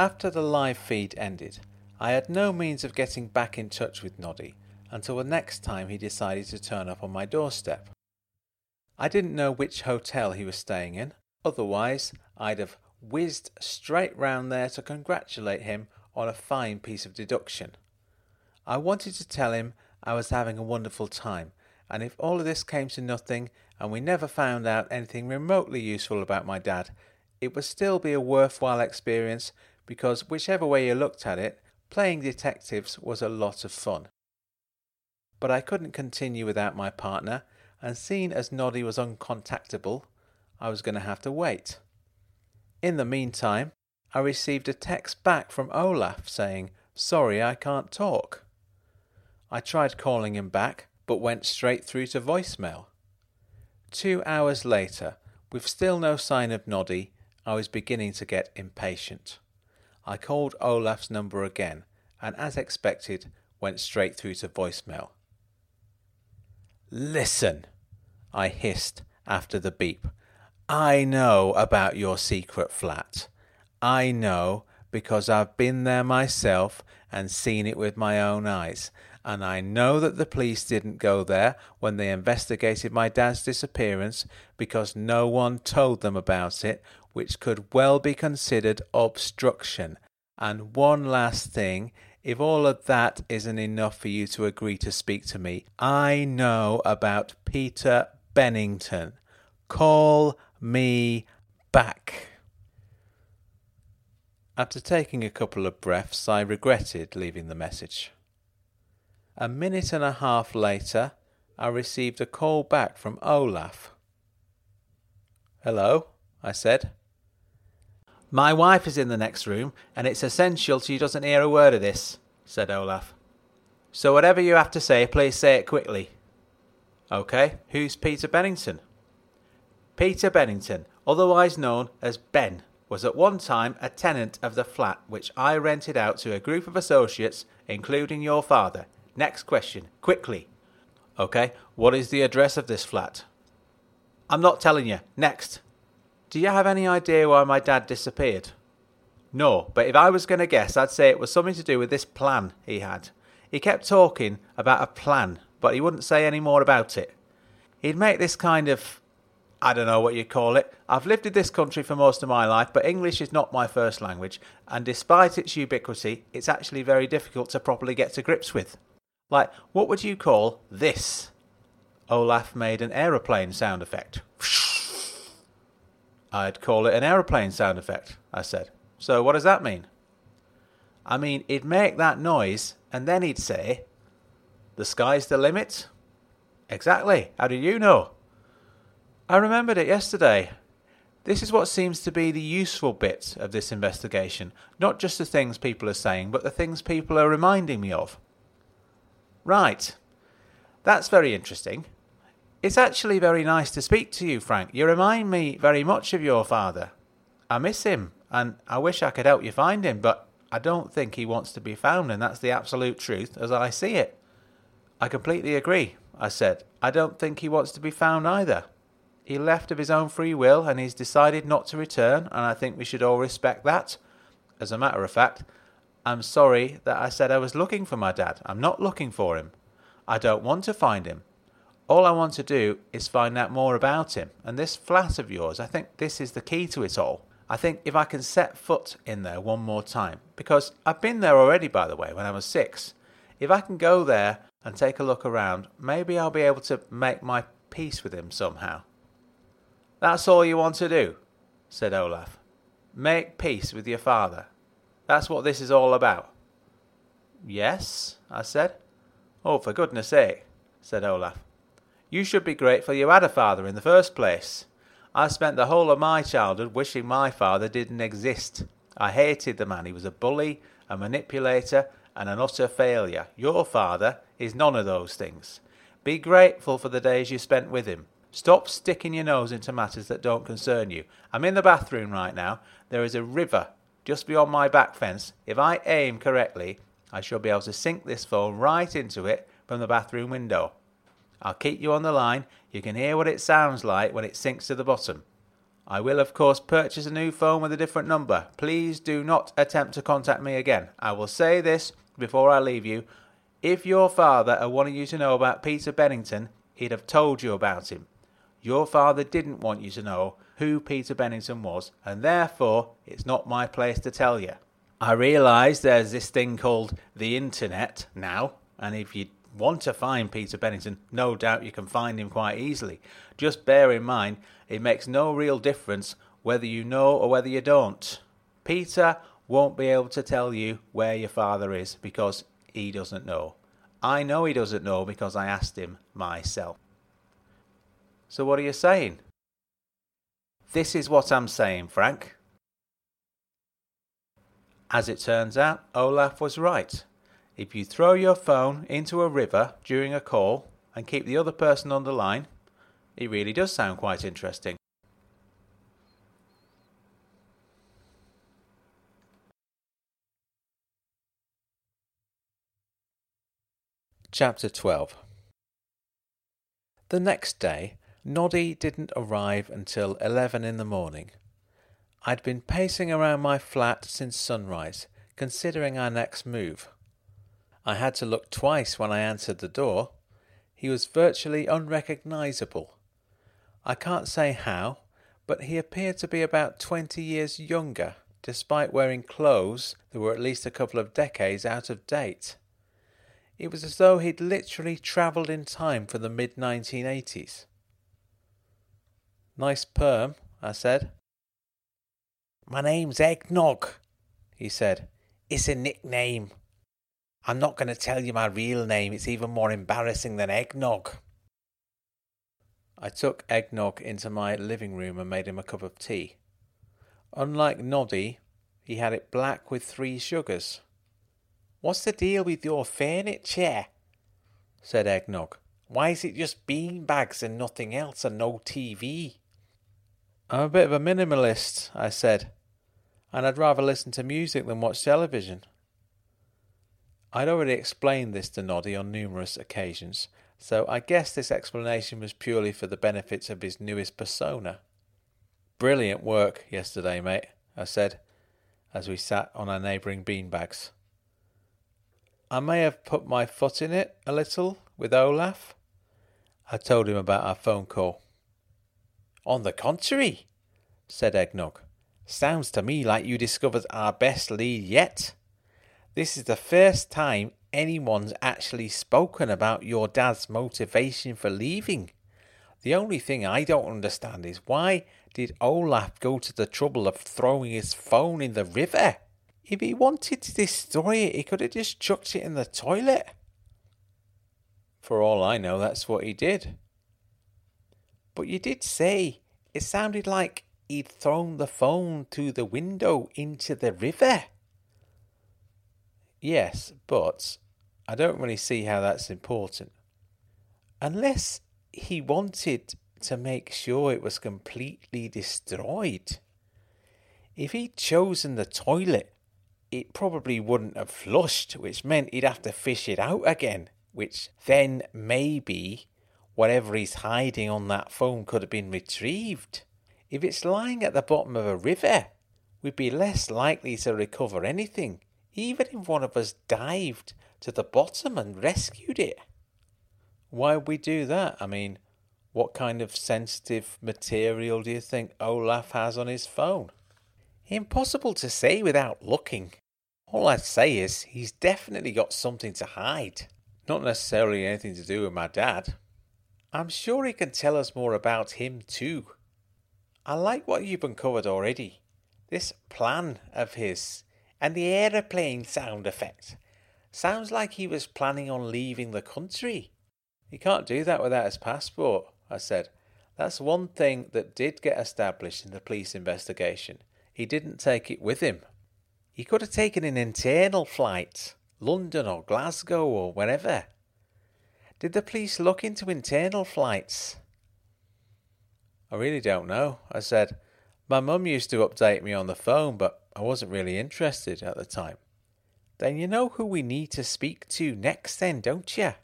after the live feed ended, I had no means of getting back in touch with Noddy until the next time he decided to turn up on my doorstep. I didn't know which hotel he was staying in, otherwise, I'd have whizzed straight round there to congratulate him on a fine piece of deduction. I wanted to tell him I was having a wonderful time, and if all of this came to nothing and we never found out anything remotely useful about my dad, it would still be a worthwhile experience because whichever way you looked at it, playing detectives was a lot of fun. But I couldn't continue without my partner, and seeing as Noddy was uncontactable, I was going to have to wait. In the meantime, I received a text back from Olaf saying, Sorry, I can't talk. I tried calling him back, but went straight through to voicemail. Two hours later, with still no sign of Noddy, I was beginning to get impatient. I called Olaf's number again, and as expected, went straight through to voicemail. Listen, I hissed after the beep. I know about your secret flat. I know because I've been there myself and seen it with my own eyes. And I know that the police didn't go there when they investigated my dad's disappearance because no one told them about it, which could well be considered obstruction. And one last thing if all of that isn't enough for you to agree to speak to me, I know about Peter Bennington. Call me back. After taking a couple of breaths, I regretted leaving the message. A minute and a half later, I received a call back from Olaf. Hello, I said. My wife is in the next room, and it's essential she doesn't hear a word of this, said Olaf. So whatever you have to say, please say it quickly. OK, who's Peter Bennington? Peter Bennington, otherwise known as Ben, was at one time a tenant of the flat which I rented out to a group of associates, including your father. Next question, quickly. OK, what is the address of this flat? I'm not telling you. Next. Do you have any idea why my dad disappeared? No, but if I was going to guess, I'd say it was something to do with this plan he had. He kept talking about a plan, but he wouldn't say any more about it. He'd make this kind of I don't know what you call it. I've lived in this country for most of my life, but English is not my first language, and despite its ubiquity, it's actually very difficult to properly get to grips with. Like, what would you call this? Olaf made an aeroplane sound effect. I'd call it an aeroplane sound effect, I said. So what does that mean? I mean, he'd make that noise, and then he'd say, The sky's the limit? Exactly. How do you know? I remembered it yesterday. This is what seems to be the useful bit of this investigation, not just the things people are saying, but the things people are reminding me of. Right. That's very interesting. It's actually very nice to speak to you, Frank. You remind me very much of your father. I miss him, and I wish I could help you find him, but I don't think he wants to be found, and that's the absolute truth as I see it. I completely agree, I said. I don't think he wants to be found either. He left of his own free will, and he's decided not to return, and I think we should all respect that. As a matter of fact, I'm sorry that I said I was looking for my dad. I'm not looking for him. I don't want to find him. All I want to do is find out more about him. And this flat of yours, I think this is the key to it all. I think if I can set foot in there one more time, because I've been there already, by the way, when I was six. If I can go there and take a look around, maybe I'll be able to make my peace with him somehow. That's all you want to do, said Olaf. Make peace with your father. That's what this is all about. Yes, I said. Oh, for goodness sake, said Olaf. You should be grateful you had a father in the first place. I spent the whole of my childhood wishing my father didn't exist. I hated the man. He was a bully, a manipulator, and an utter failure. Your father is none of those things. Be grateful for the days you spent with him. Stop sticking your nose into matters that don't concern you. I'm in the bathroom right now. There is a river just beyond my back fence. If I aim correctly, I shall be able to sink this phone right into it from the bathroom window. I'll keep you on the line. You can hear what it sounds like when it sinks to the bottom. I will, of course, purchase a new phone with a different number. Please do not attempt to contact me again. I will say this before I leave you. If your father had wanted you to know about Peter Bennington, he'd have told you about him. Your father didn't want you to know who Peter Bennington was, and therefore it's not my place to tell you. I realise there's this thing called the internet now, and if you want to find Peter Bennington, no doubt you can find him quite easily. Just bear in mind, it makes no real difference whether you know or whether you don't. Peter won't be able to tell you where your father is because he doesn't know. I know he doesn't know because I asked him myself. So, what are you saying? This is what I'm saying, Frank. As it turns out, Olaf was right. If you throw your phone into a river during a call and keep the other person on the line, it really does sound quite interesting. Chapter 12 The next day, Noddy didn't arrive until 11 in the morning. I'd been pacing around my flat since sunrise, considering our next move. I had to look twice when I answered the door. He was virtually unrecognizable. I can't say how, but he appeared to be about twenty years younger, despite wearing clothes that were at least a couple of decades out of date. It was as though he'd literally travelled in time from the mid 1980s. Nice perm, I said. My name's Eggnog, he said. It's a nickname. I'm not going to tell you my real name, it's even more embarrassing than Eggnog. I took Eggnog into my living room and made him a cup of tea. Unlike Noddy, he had it black with three sugars. What's the deal with your furniture? said Eggnog. Why is it just bean bags and nothing else and no TV? I'm a bit of a minimalist, I said, and I'd rather listen to music than watch television. I'd already explained this to Noddy on numerous occasions, so I guess this explanation was purely for the benefits of his newest persona. Brilliant work yesterday, mate, I said, as we sat on our neighbouring beanbags. I may have put my foot in it a little with Olaf. I told him about our phone call. On the contrary, said Eggnog. Sounds to me like you discovered our best lead yet. This is the first time anyone's actually spoken about your dad's motivation for leaving. The only thing I don't understand is why did Olaf go to the trouble of throwing his phone in the river? If he wanted to destroy it, he could have just chucked it in the toilet. For all I know, that's what he did. But you did say it sounded like he'd thrown the phone through the window into the river. Yes, but I don't really see how that's important. Unless he wanted to make sure it was completely destroyed. If he'd chosen the toilet, it probably wouldn't have flushed, which meant he'd have to fish it out again, which then maybe whatever he's hiding on that phone could have been retrieved. If it's lying at the bottom of a river, we'd be less likely to recover anything, even if one of us dived to the bottom and rescued it. Why would we do that? I mean, what kind of sensitive material do you think Olaf has on his phone? Impossible to say without looking. All I'd say is he's definitely got something to hide. Not necessarily anything to do with my dad. I'm sure he can tell us more about him too. I like what you've uncovered already. This plan of his and the aeroplane sound effect. Sounds like he was planning on leaving the country. He can't do that without his passport, I said. That's one thing that did get established in the police investigation. He didn't take it with him. He could have taken an internal flight, London or Glasgow or wherever. Did the police look into internal flights? I really don't know, I said. My mum used to update me on the phone, but I wasn't really interested at the time. Then you know who we need to speak to next, then, don't you?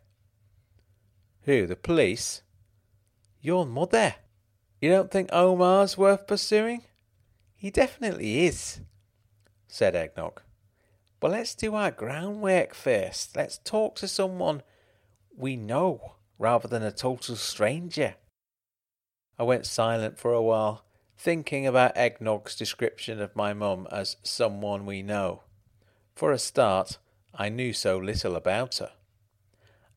Who, the police? Your mother. You don't think Omar's worth pursuing? He definitely is, said Eggnog. But let's do our groundwork first. Let's talk to someone we know rather than a total stranger. I went silent for a while, thinking about Eggnog's description of my mum as someone we know. For a start, I knew so little about her.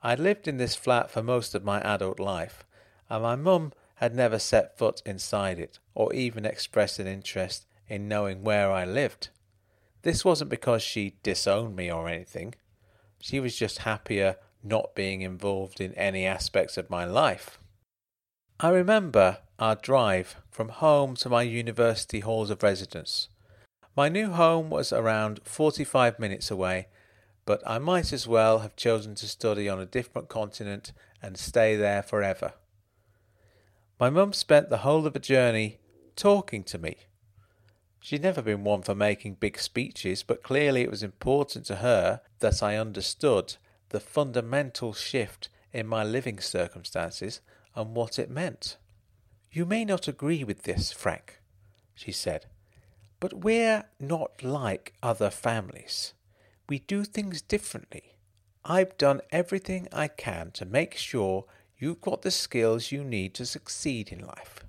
I'd lived in this flat for most of my adult life, and my mum had never set foot inside it or even expressed an interest in knowing where I lived. This wasn't because she disowned me or anything. She was just happier not being involved in any aspects of my life. I remember our drive from home to my university halls of residence. My new home was around 45 minutes away, but I might as well have chosen to study on a different continent and stay there forever. My mum spent the whole of the journey talking to me. She'd never been one for making big speeches, but clearly it was important to her that I understood the fundamental shift in my living circumstances and what it meant. You may not agree with this, Frank, she said, but we're not like other families. We do things differently. I've done everything I can to make sure you've got the skills you need to succeed in life.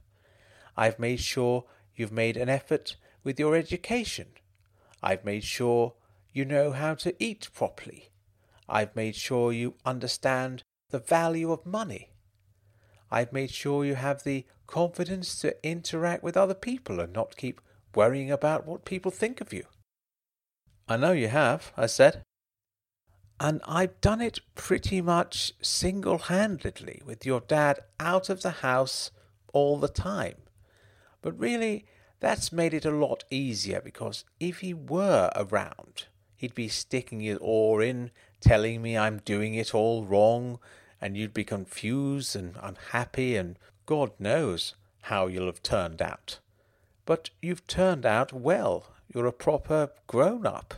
I've made sure you've made an effort with your education. I've made sure you know how to eat properly. I've made sure you understand the value of money. I've made sure you have the confidence to interact with other people and not keep worrying about what people think of you. I know you have, I said. And I've done it pretty much single handedly with your dad out of the house all the time. But really, that's made it a lot easier because if he were around, he'd be sticking his oar in, telling me I'm doing it all wrong, and you'd be confused and unhappy, and God knows how you'll have turned out. But you've turned out well. You're a proper grown up.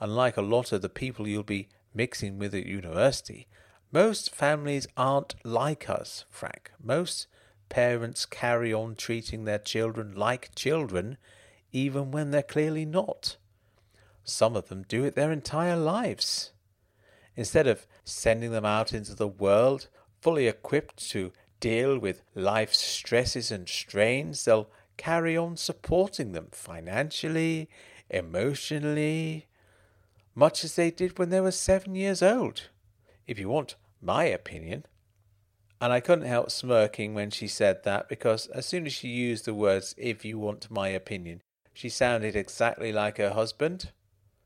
Unlike a lot of the people you'll be mixing with at university, most families aren't like us, Frank. Most parents carry on treating their children like children, even when they're clearly not. Some of them do it their entire lives. Instead of sending them out into the world fully equipped to deal with life's stresses and strains, they'll carry on supporting them financially, emotionally, much as they did when they were seven years old. If you want my opinion, and I couldn't help smirking when she said that because as soon as she used the words, if you want my opinion, she sounded exactly like her husband.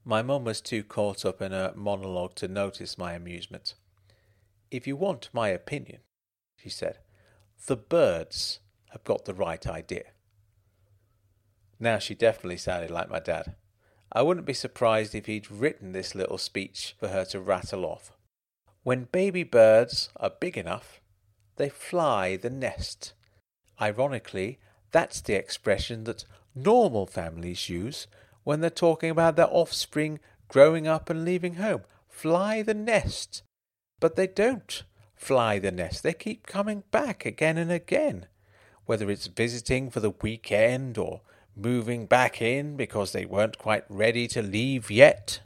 My mum was too caught up in her monologue to notice my amusement. If you want my opinion, she said, the birds have got the right idea. Now she definitely sounded like my dad. I wouldn't be surprised if he'd written this little speech for her to rattle off. When baby birds are big enough, they fly the nest. Ironically, that's the expression that normal families use when they're talking about their offspring growing up and leaving home. Fly the nest. But they don't fly the nest. They keep coming back again and again, whether it's visiting for the weekend or moving back in because they weren't quite ready to leave yet.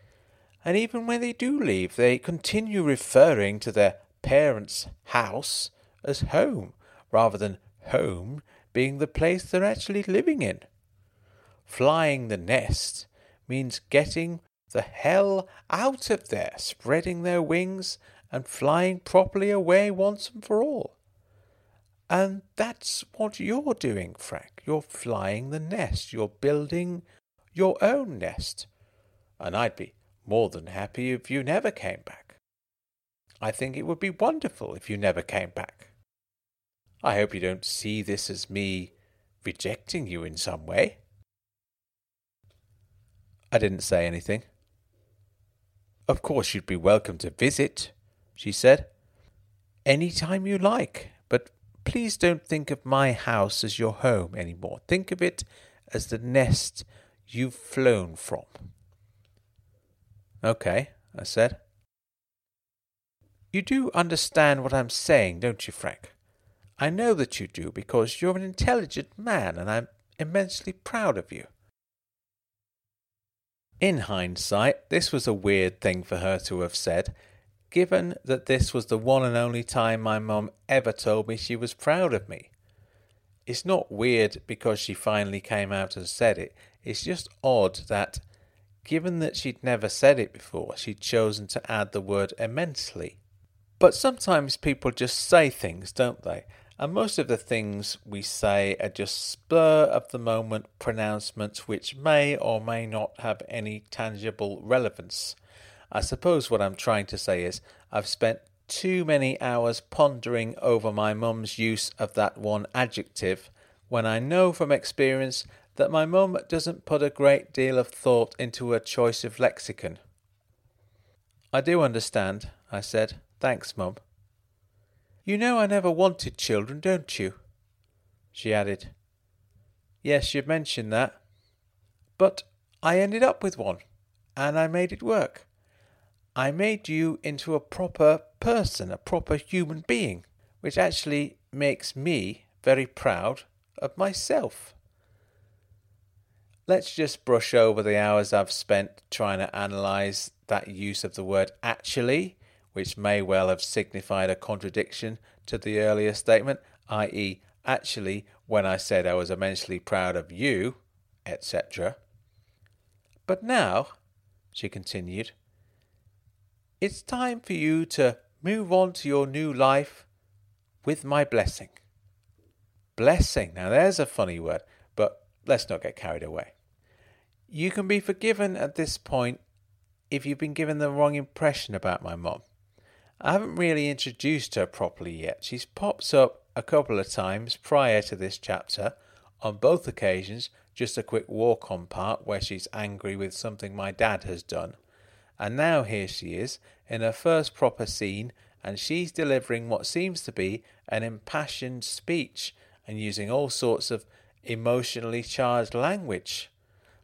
And even when they do leave, they continue referring to their parents' house as home, rather than home being the place they're actually living in. Flying the nest means getting the hell out of there, spreading their wings and flying properly away once and for all. And that's what you're doing, Frank. You're flying the nest. You're building your own nest. And I'd be more than happy if you never came back. I think it would be wonderful if you never came back. I hope you don't see this as me rejecting you in some way. I didn't say anything. Of course, you'd be welcome to visit, she said. Any time you like, but please don't think of my house as your home any more. Think of it as the nest you've flown from. Okay, I said. You do understand what I'm saying, don't you, Frank? I know that you do because you're an intelligent man and I'm immensely proud of you. In hindsight, this was a weird thing for her to have said, given that this was the one and only time my mum ever told me she was proud of me. It's not weird because she finally came out and said it, it's just odd that, given that she'd never said it before, she'd chosen to add the word immensely. But sometimes people just say things, don't they? And most of the things we say are just spur of the moment pronouncements which may or may not have any tangible relevance. I suppose what I'm trying to say is I've spent too many hours pondering over my mum's use of that one adjective when I know from experience that my mum doesn't put a great deal of thought into her choice of lexicon. I do understand, I said. Thanks, Mum. You know I never wanted children, don't you? She added. Yes, you've mentioned that. But I ended up with one, and I made it work. I made you into a proper person, a proper human being, which actually makes me very proud of myself. Let's just brush over the hours I've spent trying to analyse that use of the word actually, which may well have signified a contradiction to the earlier statement, i.e., actually, when I said I was immensely proud of you, etc. But now, she continued, it's time for you to move on to your new life with my blessing. Blessing. Now, there's a funny word, but let's not get carried away. You can be forgiven at this point if you've been given the wrong impression about my mom. I haven't really introduced her properly yet. She's popped up a couple of times prior to this chapter. On both occasions, just a quick walk on part where she's angry with something my dad has done. And now here she is in her first proper scene, and she's delivering what seems to be an impassioned speech and using all sorts of emotionally charged language.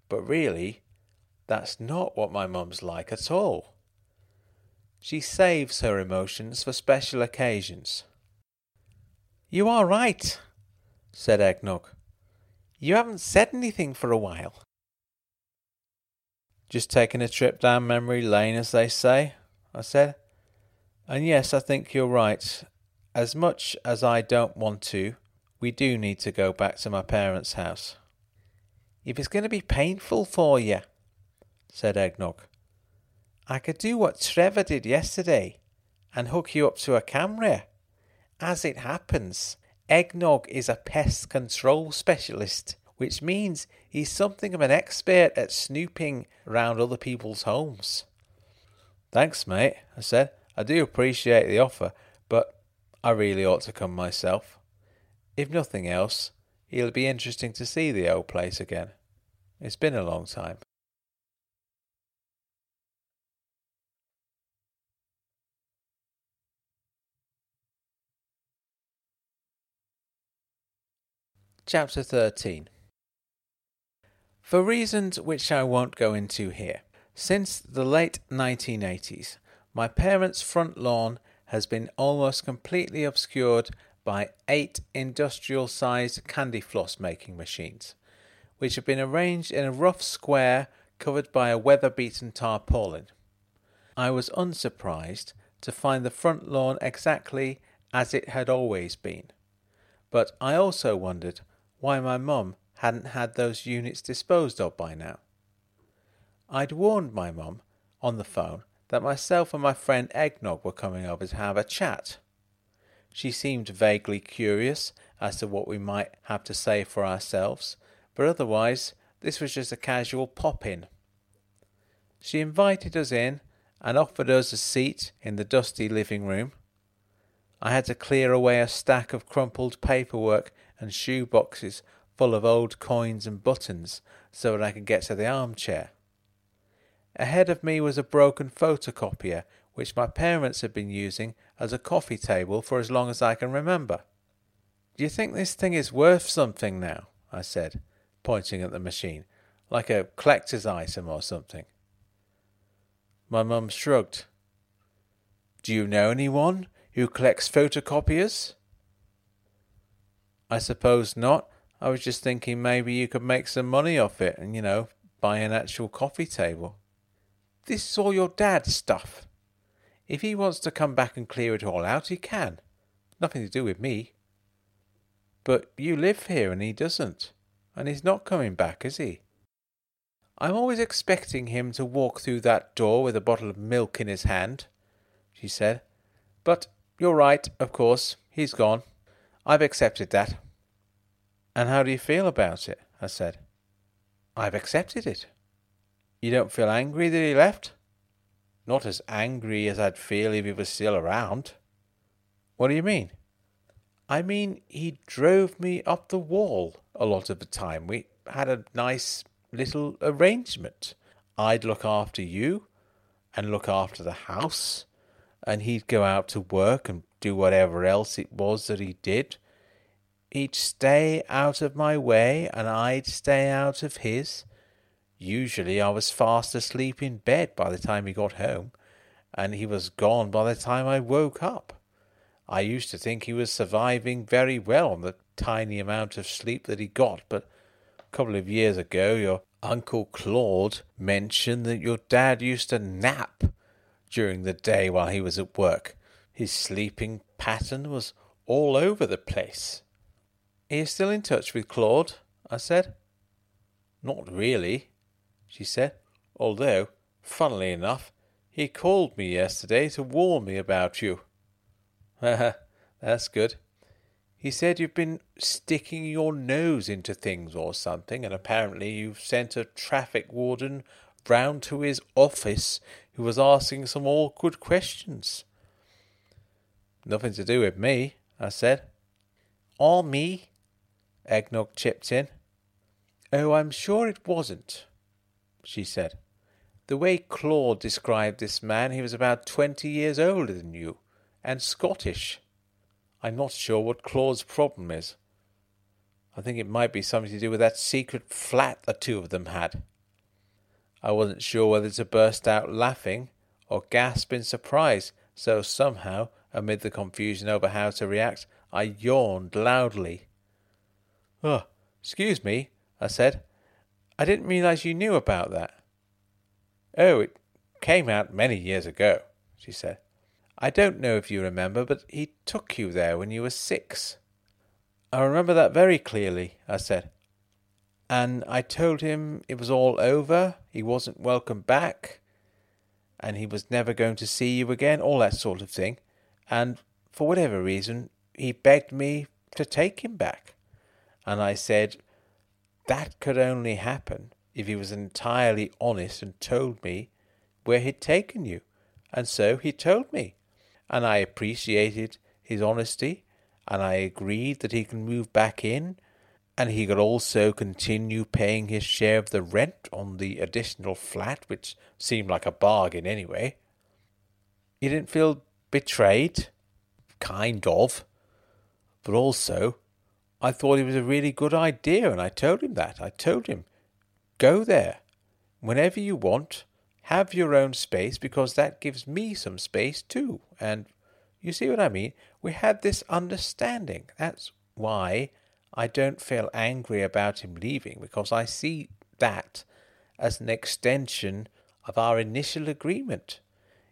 But really, that's not what my mum's like at all. She saves her emotions for special occasions. You are right, said Eggnog. You haven't said anything for a while. Just taking a trip down memory lane, as they say, I said. And yes, I think you're right. As much as I don't want to, we do need to go back to my parents' house. If it's going to be painful for you, said Eggnog, I could do what Trevor did yesterday and hook you up to a camera. As it happens, Eggnog is a pest control specialist, which means he's something of an expert at snooping round other people's homes. Thanks, mate, I said. I do appreciate the offer, but I really ought to come myself. If nothing else, it'll be interesting to see the old place again. It's been a long time. Chapter 13 For reasons which I won't go into here, since the late 1980s, my parents' front lawn has been almost completely obscured by eight industrial sized candy floss making machines, which have been arranged in a rough square covered by a weather beaten tarpaulin. I was unsurprised to find the front lawn exactly as it had always been, but I also wondered why my mum hadn't had those units disposed of by now. I'd warned my mum on the phone that myself and my friend Eggnog were coming over to have a chat. She seemed vaguely curious as to what we might have to say for ourselves, but otherwise this was just a casual pop in. She invited us in and offered us a seat in the dusty living room. I had to clear away a stack of crumpled paperwork and shoe boxes full of old coins and buttons so that I could get to the armchair. Ahead of me was a broken photocopier which my parents had been using as a coffee table for as long as I can remember. Do you think this thing is worth something now? I said, pointing at the machine, like a collector's item or something. My mum shrugged. Do you know anyone who collects photocopiers? I suppose not. I was just thinking maybe you could make some money off it and, you know, buy an actual coffee table. This is all your dad's stuff. If he wants to come back and clear it all out, he can. Nothing to do with me. But you live here and he doesn't. And he's not coming back, is he? I'm always expecting him to walk through that door with a bottle of milk in his hand, she said. But you're right, of course. He's gone. I've accepted that. And how do you feel about it? I said. I've accepted it. You don't feel angry that he left? Not as angry as I'd feel if he was still around. What do you mean? I mean, he drove me up the wall a lot of the time. We had a nice little arrangement. I'd look after you and look after the house, and he'd go out to work and do whatever else it was that he did. He'd stay out of my way, and I'd stay out of his. Usually I was fast asleep in bed by the time he got home, and he was gone by the time I woke up. I used to think he was surviving very well on the tiny amount of sleep that he got, but a couple of years ago your Uncle Claude mentioned that your dad used to nap during the day while he was at work. His sleeping pattern was all over the place. Are you still in touch with Claude? I said. Not really, she said, although, funnily enough, he called me yesterday to warn me about you. That's good. He said you've been sticking your nose into things or something, and apparently you've sent a traffic warden round to his office who was asking some awkward questions. Nothing to do with me, I said. Or me? Eggnog chipped in. Oh, I'm sure it wasn't, she said. The way Claude described this man, he was about twenty years older than you, and Scottish. I'm not sure what Claude's problem is. I think it might be something to do with that secret flat the two of them had. I wasn't sure whether to burst out laughing or gasp in surprise, so somehow, amid the confusion over how to react, I yawned loudly. Oh, excuse me, I said. I didn't realize you knew about that. Oh, it came out many years ago, she said. I don't know if you remember, but he took you there when you were six. I remember that very clearly, I said. And I told him it was all over, he wasn't welcome back, and he was never going to see you again, all that sort of thing. And for whatever reason, he begged me to take him back. And I said that could only happen if he was entirely honest and told me where he'd taken you. And so he told me and I appreciated his honesty, and I agreed that he can move back in, and he could also continue paying his share of the rent on the additional flat, which seemed like a bargain anyway. You didn't feel betrayed? Kind of. But also, I thought it was a really good idea, and I told him that. I told him, go there whenever you want have your own space because that gives me some space too. And you see what I mean? We had this understanding. That's why I don't feel angry about him leaving because I see that as an extension of our initial agreement.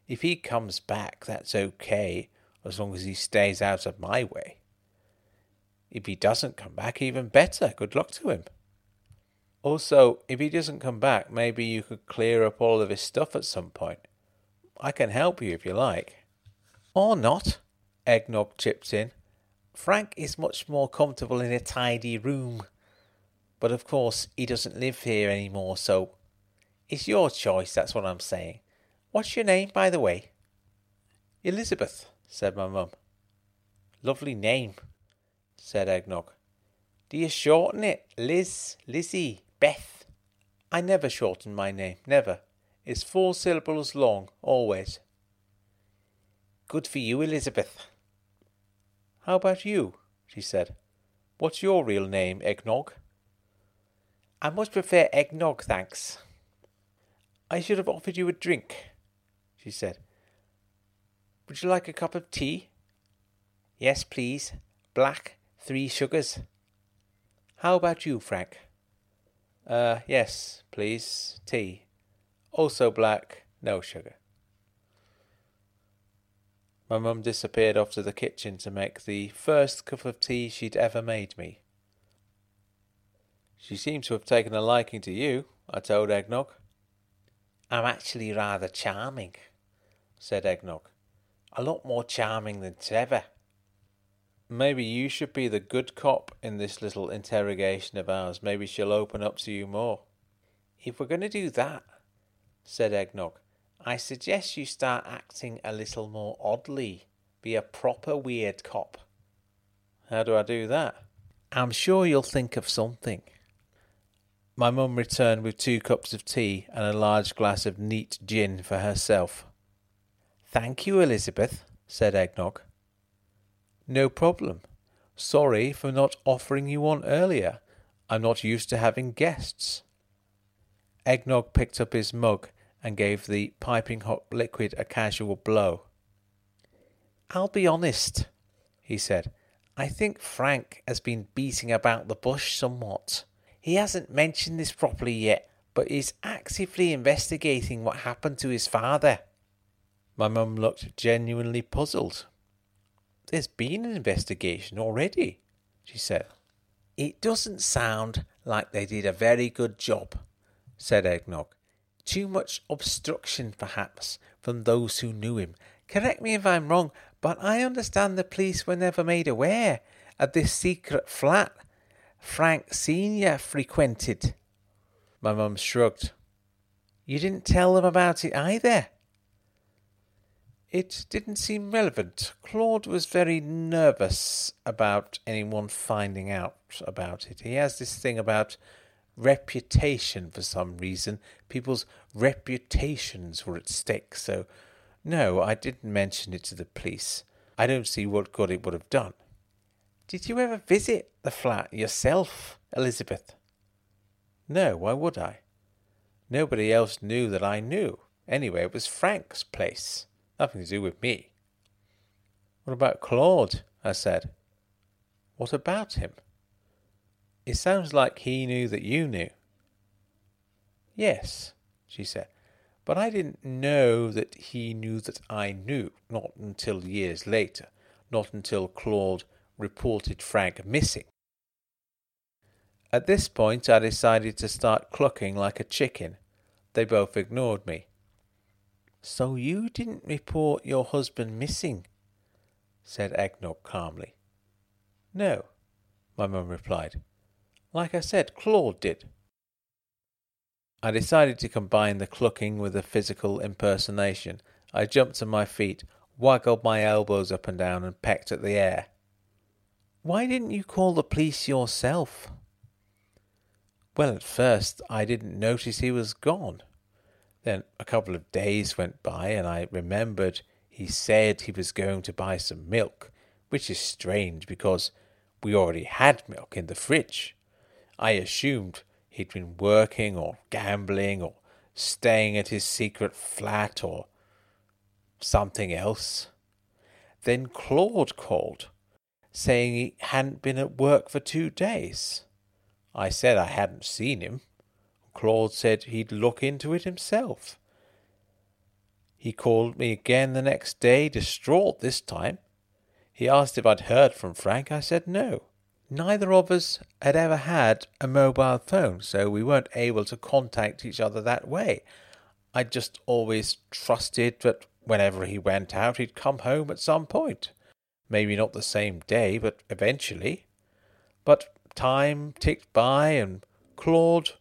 If he comes back, that's okay as long as he stays out of my way. If he doesn't come back, even better. Good luck to him. Also, if he doesn't come back, maybe you could clear up all of his stuff at some point. I can help you if you like. Or not, Eggnog chipped in. Frank is much more comfortable in a tidy room. But of course, he doesn't live here any more, so it's your choice, that's what I'm saying. What's your name, by the way? Elizabeth, said my mum. Lovely name, said Eggnog. Do you shorten it? Liz, Lizzie, Beth. I never shorten my name, never. It's four syllables long, always. Good for you, Elizabeth. How about you? she said. What's your real name, Eggnog? I much prefer eggnog, thanks. I should have offered you a drink, she said. Would you like a cup of tea? Yes, please. Black, three sugars. How about you, Frank? Uh, yes, please. Tea. Also black, no sugar. My mum disappeared off to the kitchen to make the first cup of tea she'd ever made me. She seems to have taken a liking to you, I told Eggnog. I'm actually rather charming, said Eggnog. A lot more charming than Trevor. Maybe you should be the good cop in this little interrogation of ours. Maybe she'll open up to you more. If we're going to do that, said Eggnog, I suggest you start acting a little more oddly. Be a proper weird cop. How do I do that? I'm sure you'll think of something. My mum returned with two cups of tea and a large glass of neat gin for herself. Thank you, Elizabeth, said Eggnog. No problem. Sorry for not offering you one earlier. I'm not used to having guests. Eggnog picked up his mug and gave the piping hot liquid a casual blow. I'll be honest, he said. I think Frank has been beating about the bush somewhat. He hasn't mentioned this properly yet, but is actively investigating what happened to his father. My mum looked genuinely puzzled. There's been an investigation already, she said. It doesn't sound like they did a very good job, said Eggnog. Too much obstruction, perhaps, from those who knew him. Correct me if I'm wrong, but I understand the police were never made aware of this secret flat Frank Senior frequented. My mum shrugged. You didn't tell them about it either. It didn't seem relevant. Claude was very nervous about anyone finding out about it. He has this thing about reputation for some reason. People's reputations were at stake, so no, I didn't mention it to the police. I don't see what good it would have done. Did you ever visit the flat yourself, Elizabeth? No, why would I? Nobody else knew that I knew. Anyway, it was Frank's place. Nothing to do with me. What about Claude? I said. What about him? It sounds like he knew that you knew. Yes, she said, but I didn't know that he knew that I knew, not until years later, not until Claude reported Frank missing. At this point, I decided to start clucking like a chicken. They both ignored me. So you didn't report your husband missing? said Eggnog calmly. No, my mum replied. Like I said, Claude did. I decided to combine the clucking with a physical impersonation. I jumped to my feet, waggled my elbows up and down, and pecked at the air. Why didn't you call the police yourself? Well, at first I didn't notice he was gone. Then a couple of days went by, and I remembered he said he was going to buy some milk, which is strange because we already had milk in the fridge. I assumed he'd been working or gambling or staying at his secret flat or something else. Then Claude called, saying he hadn't been at work for two days. I said I hadn't seen him. Claude said he'd look into it himself. He called me again the next day, distraught this time. He asked if I'd heard from Frank. I said no. Neither of us had ever had a mobile phone, so we weren't able to contact each other that way. I just always trusted that whenever he went out, he'd come home at some point. Maybe not the same day, but eventually. But time ticked by, and Claude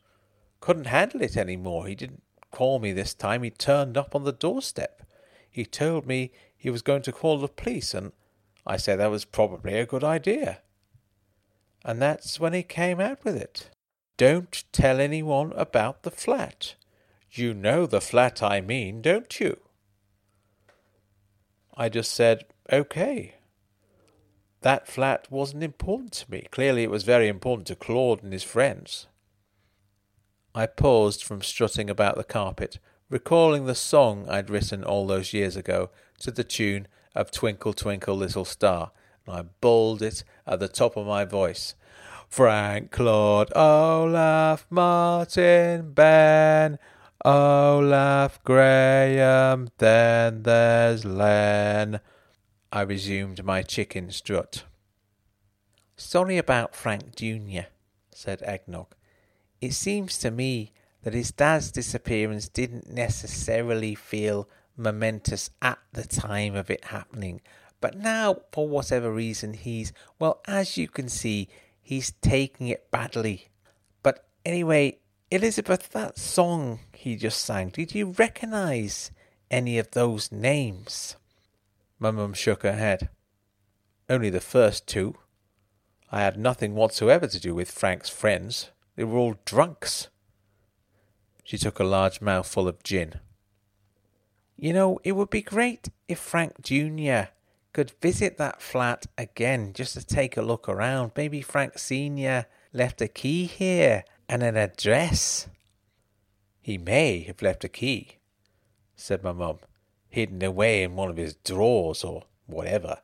couldn't handle it any more. He didn't call me this time. He turned up on the doorstep. He told me he was going to call the police, and I said that was probably a good idea. And that's when he came out with it. Don't tell anyone about the flat. You know the flat I mean, don't you? I just said, okay. That flat wasn't important to me. Clearly, it was very important to Claude and his friends. I paused from strutting about the carpet, recalling the song I'd written all those years ago to the tune of Twinkle Twinkle Little Star, and I bawled it at the top of my voice. Frank, Claude, Olaf, Martin, Ben, Olaf, Graham, then there's Len. I resumed my chicken strut. Sorry about Frank Junior, said Eggnog. It seems to me that his dad's disappearance didn't necessarily feel momentous at the time of it happening, but now, for whatever reason, he's, well, as you can see, he's taking it badly. But anyway, Elizabeth, that song he just sang, did you recognize any of those names? My mum shook her head. Only the first two. I had nothing whatsoever to do with Frank's friends. They were all drunks. She took a large mouthful of gin. You know, it would be great if Frank Jr. could visit that flat again just to take a look around. Maybe Frank Sr. left a key here and an address. He may have left a key, said my mum, hidden away in one of his drawers or whatever.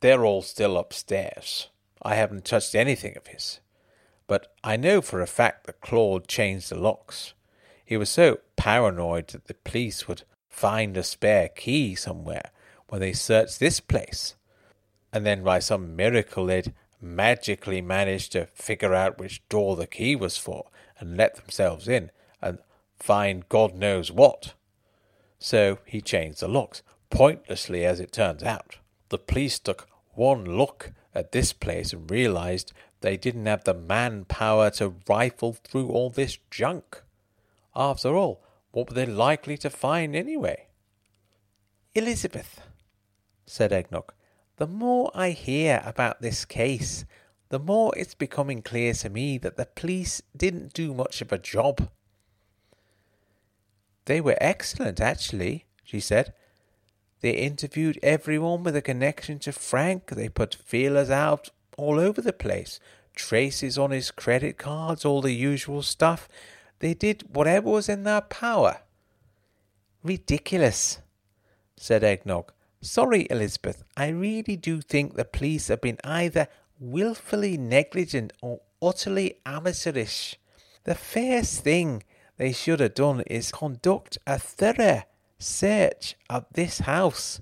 They're all still upstairs. I haven't touched anything of his. But I know for a fact that Claude changed the locks. He was so paranoid that the police would find a spare key somewhere when they searched this place. And then by some miracle they'd magically managed to figure out which door the key was for and let themselves in and find God knows what. So he changed the locks, pointlessly as it turns out. The police took one look at this place and realized they didn't have the manpower to rifle through all this junk. After all, what were they likely to find anyway? Elizabeth, said Eggnog, the more I hear about this case, the more it's becoming clear to me that the police didn't do much of a job. They were excellent, actually, she said. They interviewed everyone with a connection to Frank. They put feelers out all over the place, traces on his credit cards, all the usual stuff. They did whatever was in their power. Ridiculous, said Eggnog. Sorry, Elizabeth, I really do think the police have been either wilfully negligent or utterly amateurish. The first thing they should have done is conduct a thorough search of this house.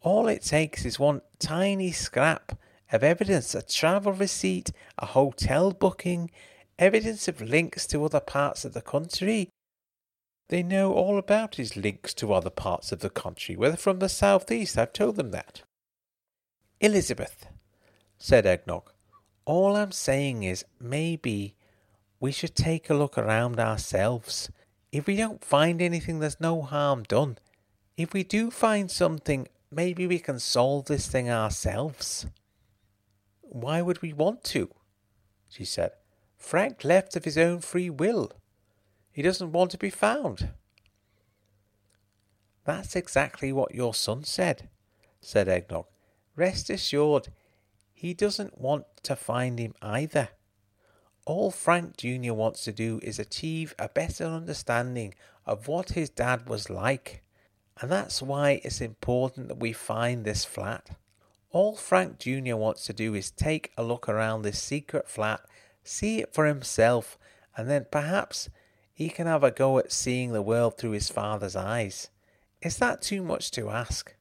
All it takes is one tiny scrap of evidence a travel receipt, a hotel booking, evidence of links to other parts of the country. They know all about his links to other parts of the country, whether from the southeast, I've told them that. Elizabeth, said Eggnog, all I'm saying is maybe we should take a look around ourselves. If we don't find anything, there's no harm done. If we do find something, maybe we can solve this thing ourselves. Why would we want to? she said. Frank left of his own free will. He doesn't want to be found. That's exactly what your son said, said Eggnog. Rest assured, he doesn't want to find him either. All Frank Jr. wants to do is achieve a better understanding of what his dad was like. And that's why it's important that we find this flat. All Frank Jr. wants to do is take a look around this secret flat see it for himself, and then perhaps he can have a go at seeing the world through his father's eyes. Is that too much to ask?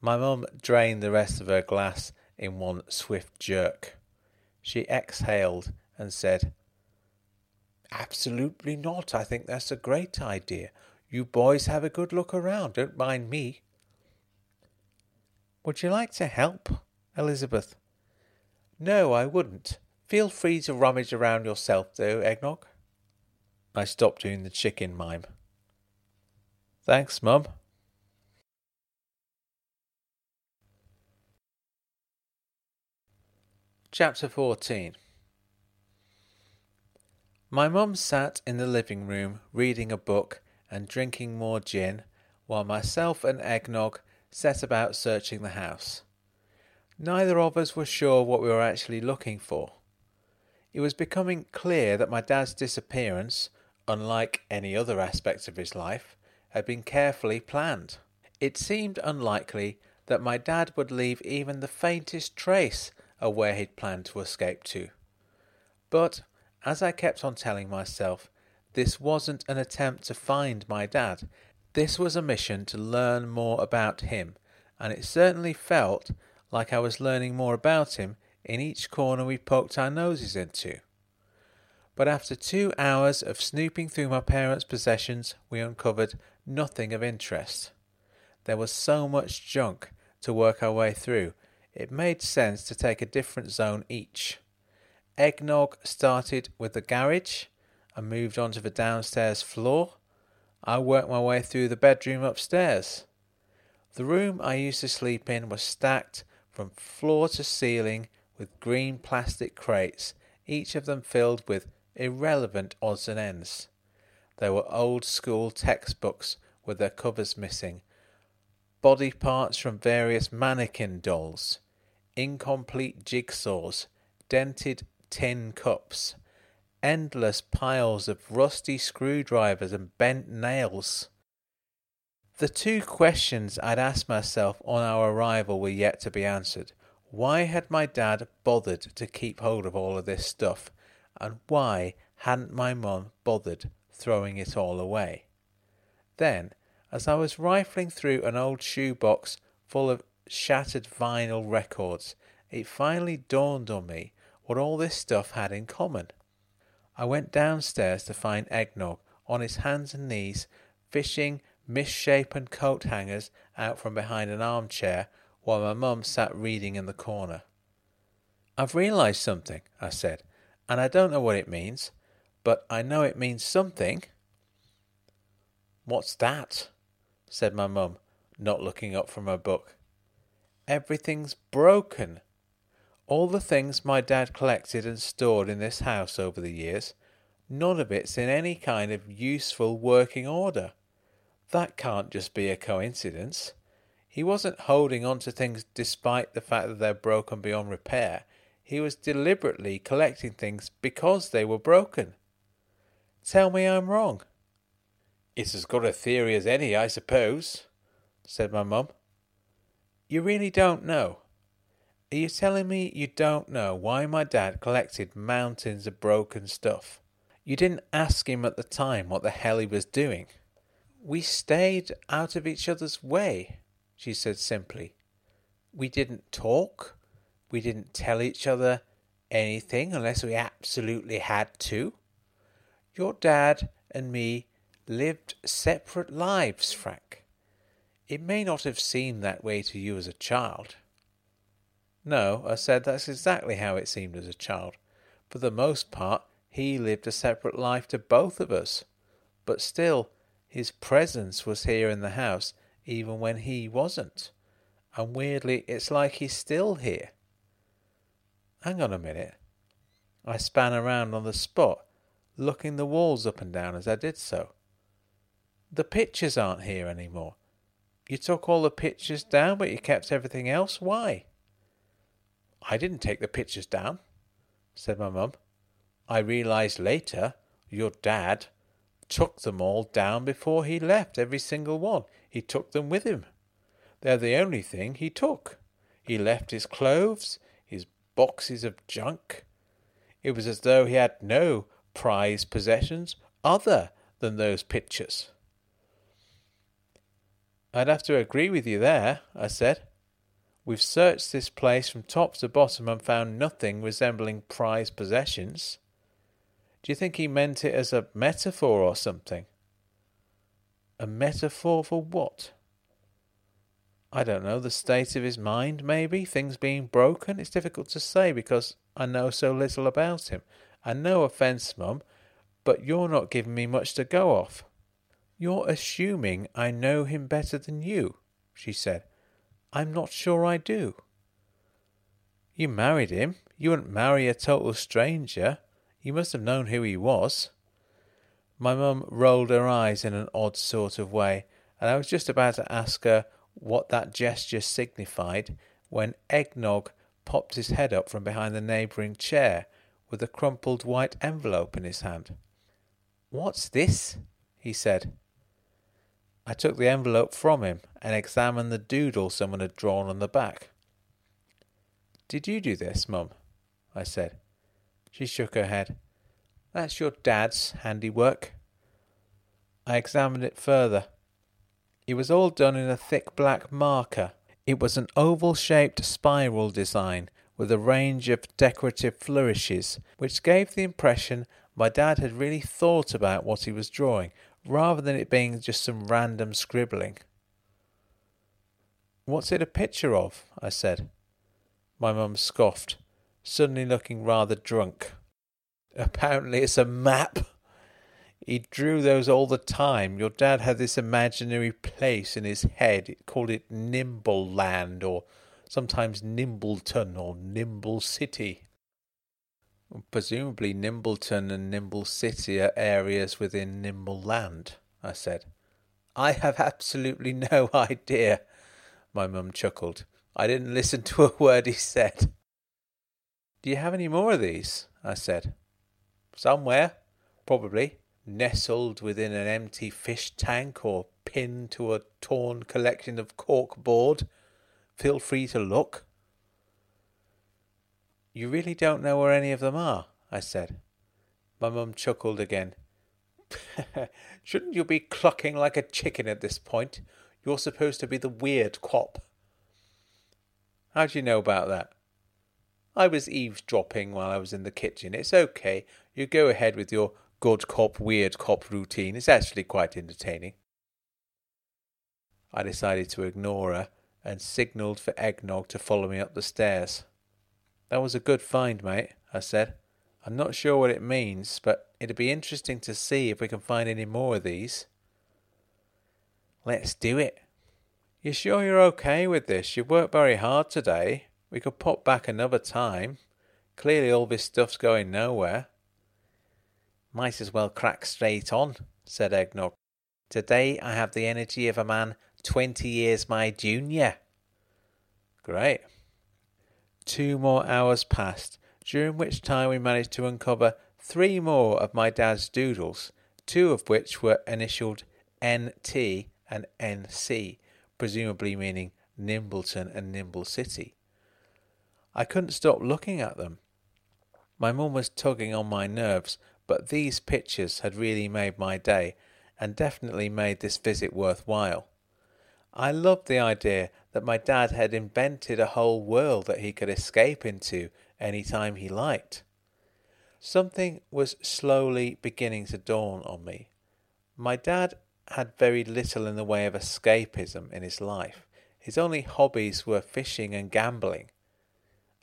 My mum drained the rest of her glass in one swift jerk. She exhaled and said, Absolutely not. I think that's a great idea. You boys have a good look around. Don't mind me. Would you like to help, Elizabeth? No, I wouldn't. Feel free to rummage around yourself, though, Eggnog. I stopped doing the chicken mime. Thanks, Mum. Chapter 14 My mum sat in the living room reading a book and drinking more gin, while myself and Eggnog set about searching the house. Neither of us were sure what we were actually looking for. It was becoming clear that my dad's disappearance, unlike any other aspect of his life, had been carefully planned. It seemed unlikely that my dad would leave even the faintest trace of where he'd planned to escape to. But, as I kept on telling myself, this wasn't an attempt to find my dad. This was a mission to learn more about him, and it certainly felt like I was learning more about him in each corner we poked our noses into. But after two hours of snooping through my parents' possessions, we uncovered nothing of interest. There was so much junk to work our way through, it made sense to take a different zone each. Eggnog started with the garage and moved on to the downstairs floor. I worked my way through the bedroom upstairs. The room I used to sleep in was stacked from floor to ceiling with green plastic crates, each of them filled with irrelevant odds and ends. There were old school textbooks with their covers missing, body parts from various mannequin dolls, incomplete jigsaws, dented tin cups, endless piles of rusty screwdrivers and bent nails. The two questions I'd asked myself on our arrival were yet to be answered. Why had my dad bothered to keep hold of all of this stuff? And why hadn't my mum bothered throwing it all away? Then, as I was rifling through an old shoebox full of shattered vinyl records, it finally dawned on me what all this stuff had in common. I went downstairs to find Eggnog on his hands and knees, fishing misshapen coat hangers out from behind an armchair while my mum sat reading in the corner. I've realised something, I said, and I don't know what it means, but I know it means something. What's that? said my mum, not looking up from her book. Everything's broken. All the things my dad collected and stored in this house over the years, none of it's in any kind of useful working order. That can't just be a coincidence. He wasn't holding on to things despite the fact that they're broken beyond repair. He was deliberately collecting things because they were broken. Tell me I'm wrong. It's as good a theory as any, I suppose, said my mum. You really don't know? Are you telling me you don't know why my dad collected mountains of broken stuff? You didn't ask him at the time what the hell he was doing. We stayed out of each other's way, she said simply. We didn't talk. We didn't tell each other anything unless we absolutely had to. Your dad and me lived separate lives, Frank. It may not have seemed that way to you as a child. No, I said, that's exactly how it seemed as a child. For the most part, he lived a separate life to both of us. But still, his presence was here in the house even when he wasn't. And weirdly, it's like he's still here. Hang on a minute. I span around on the spot, looking the walls up and down as I did so. The pictures aren't here any more. You took all the pictures down, but you kept everything else. Why? I didn't take the pictures down, said my mum. I realized later your dad took them all down before he left, every single one. He took them with him. They're the only thing he took. He left his clothes, his boxes of junk. It was as though he had no prized possessions other than those pictures. I'd have to agree with you there, I said. We've searched this place from top to bottom and found nothing resembling prized possessions. Do you think he meant it as a metaphor or something? A metaphor for what? I don't know, the state of his mind, maybe? Things being broken? It's difficult to say because I know so little about him. And no offence, Mum, but you're not giving me much to go off. You're assuming I know him better than you, she said. I'm not sure I do. You married him. You wouldn't marry a total stranger. You must have known who he was. My mum rolled her eyes in an odd sort of way, and I was just about to ask her what that gesture signified when Eggnog popped his head up from behind the neighbouring chair with a crumpled white envelope in his hand. What's this? he said. I took the envelope from him and examined the doodle someone had drawn on the back. Did you do this, Mum? I said. She shook her head. That's your dad's handiwork. I examined it further. It was all done in a thick black marker. It was an oval shaped spiral design with a range of decorative flourishes, which gave the impression my dad had really thought about what he was drawing, rather than it being just some random scribbling. What's it a picture of? I said. My mum scoffed, suddenly looking rather drunk. Apparently, it's a map. He drew those all the time. Your dad had this imaginary place in his head. He called it Nimble Land or sometimes Nimbleton or Nimble City. Presumably, Nimbleton and Nimble City are areas within Nimble Land, I said. I have absolutely no idea, my mum chuckled. I didn't listen to a word he said. Do you have any more of these? I said. Somewhere, probably, nestled within an empty fish tank or pinned to a torn collection of cork board. Feel free to look. You really don't know where any of them are? I said. My mum chuckled again. Shouldn't you be clucking like a chicken at this point? You're supposed to be the weird cop. How do you know about that? I was eavesdropping while I was in the kitchen. It's okay. You go ahead with your good cop, weird cop routine. It's actually quite entertaining. I decided to ignore her and signalled for Eggnog to follow me up the stairs. That was a good find, mate, I said. I'm not sure what it means, but it'd be interesting to see if we can find any more of these. Let's do it. You sure you're okay with this? You've worked very hard today. We could pop back another time. Clearly all this stuff's going nowhere. Might as well crack straight on, said Eggnog. Today I have the energy of a man twenty years my junior. Great. Two more hours passed, during which time we managed to uncover three more of my dad's doodles, two of which were initialed NT and NC, presumably meaning Nimbleton and Nimble City. I couldn't stop looking at them. My mum was tugging on my nerves, but these pictures had really made my day and definitely made this visit worthwhile. I loved the idea that my dad had invented a whole world that he could escape into any time he liked. Something was slowly beginning to dawn on me. My dad had very little in the way of escapism in his life. His only hobbies were fishing and gambling.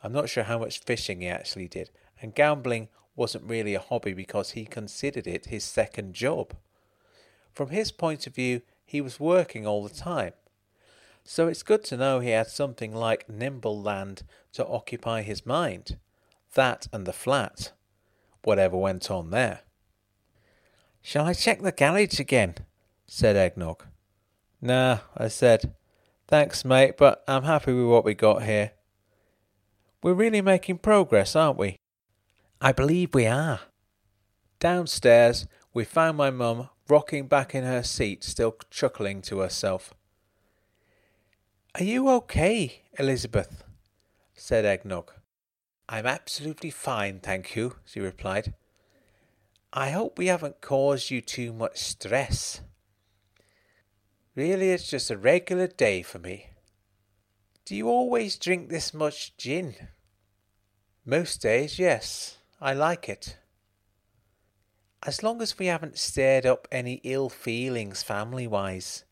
I'm not sure how much fishing he actually did, and gambling wasn't really a hobby because he considered it his second job. From his point of view, he was working all the time. So it's good to know he had something like Nimble Land to occupy his mind. That and the flat. Whatever went on there. Shall I check the garage again? said Eggnog. Nah, I said. Thanks, mate, but I'm happy with what we got here. We're really making progress, aren't we? I believe we are. Downstairs, we found my mum rocking back in her seat, still chuckling to herself. Are you okay, Elizabeth? said Eggnog. I'm absolutely fine, thank you, she replied. I hope we haven't caused you too much stress. Really, it's just a regular day for me. Do you always drink this much gin? Most days, yes. I like it. As long as we haven't stirred up any ill feelings family wise,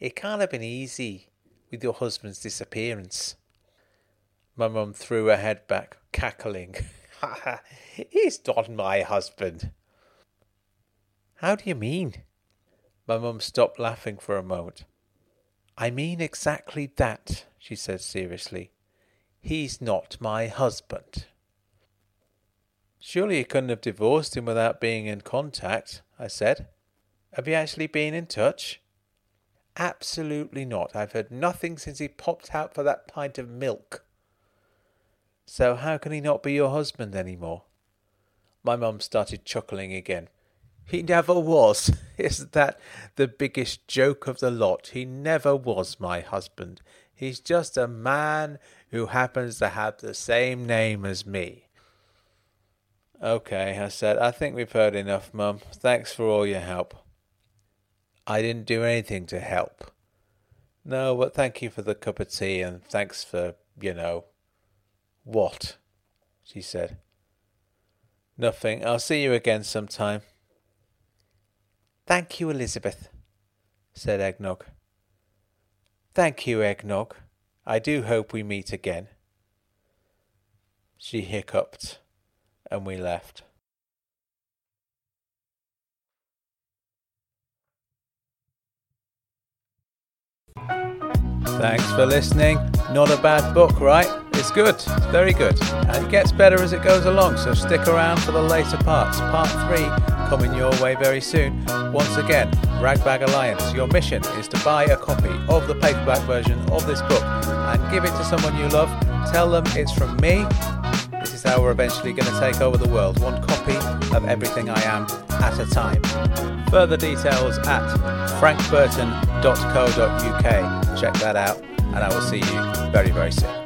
it can't have been easy with your husband's disappearance. My mum threw her head back, cackling. Ha ha, He's not my husband. How do you mean? My mum stopped laughing for a moment. I mean exactly that, she said seriously. He's not my husband. Surely you couldn't have divorced him without being in contact, I said. Have you actually been in touch? Absolutely not. I've heard nothing since he popped out for that pint of milk. So how can he not be your husband any more? My mum started chuckling again. He never was. Isn't that the biggest joke of the lot? He never was my husband. He's just a man who happens to have the same name as me. Okay, I said, I think we've heard enough, Mum. Thanks for all your help. I didn't do anything to help. No, but thank you for the cup of tea and thanks for, you know. What? she said. Nothing. I'll see you again sometime. Thank you, Elizabeth, said Eggnog. Thank you, Eggnog. I do hope we meet again. She hiccuped, and we left. Thanks for listening. Not a bad book, right? It's good. It's very good. And it gets better as it goes along, so stick around for the later parts. Part 3 coming your way very soon. Once again, Ragbag Alliance, your mission is to buy a copy of the paperback version of this book and give it to someone you love. Tell them it's from me. How we're eventually going to take over the world, one copy of everything I am at a time. Further details at frankburton.co.uk. Check that out, and I will see you very, very soon.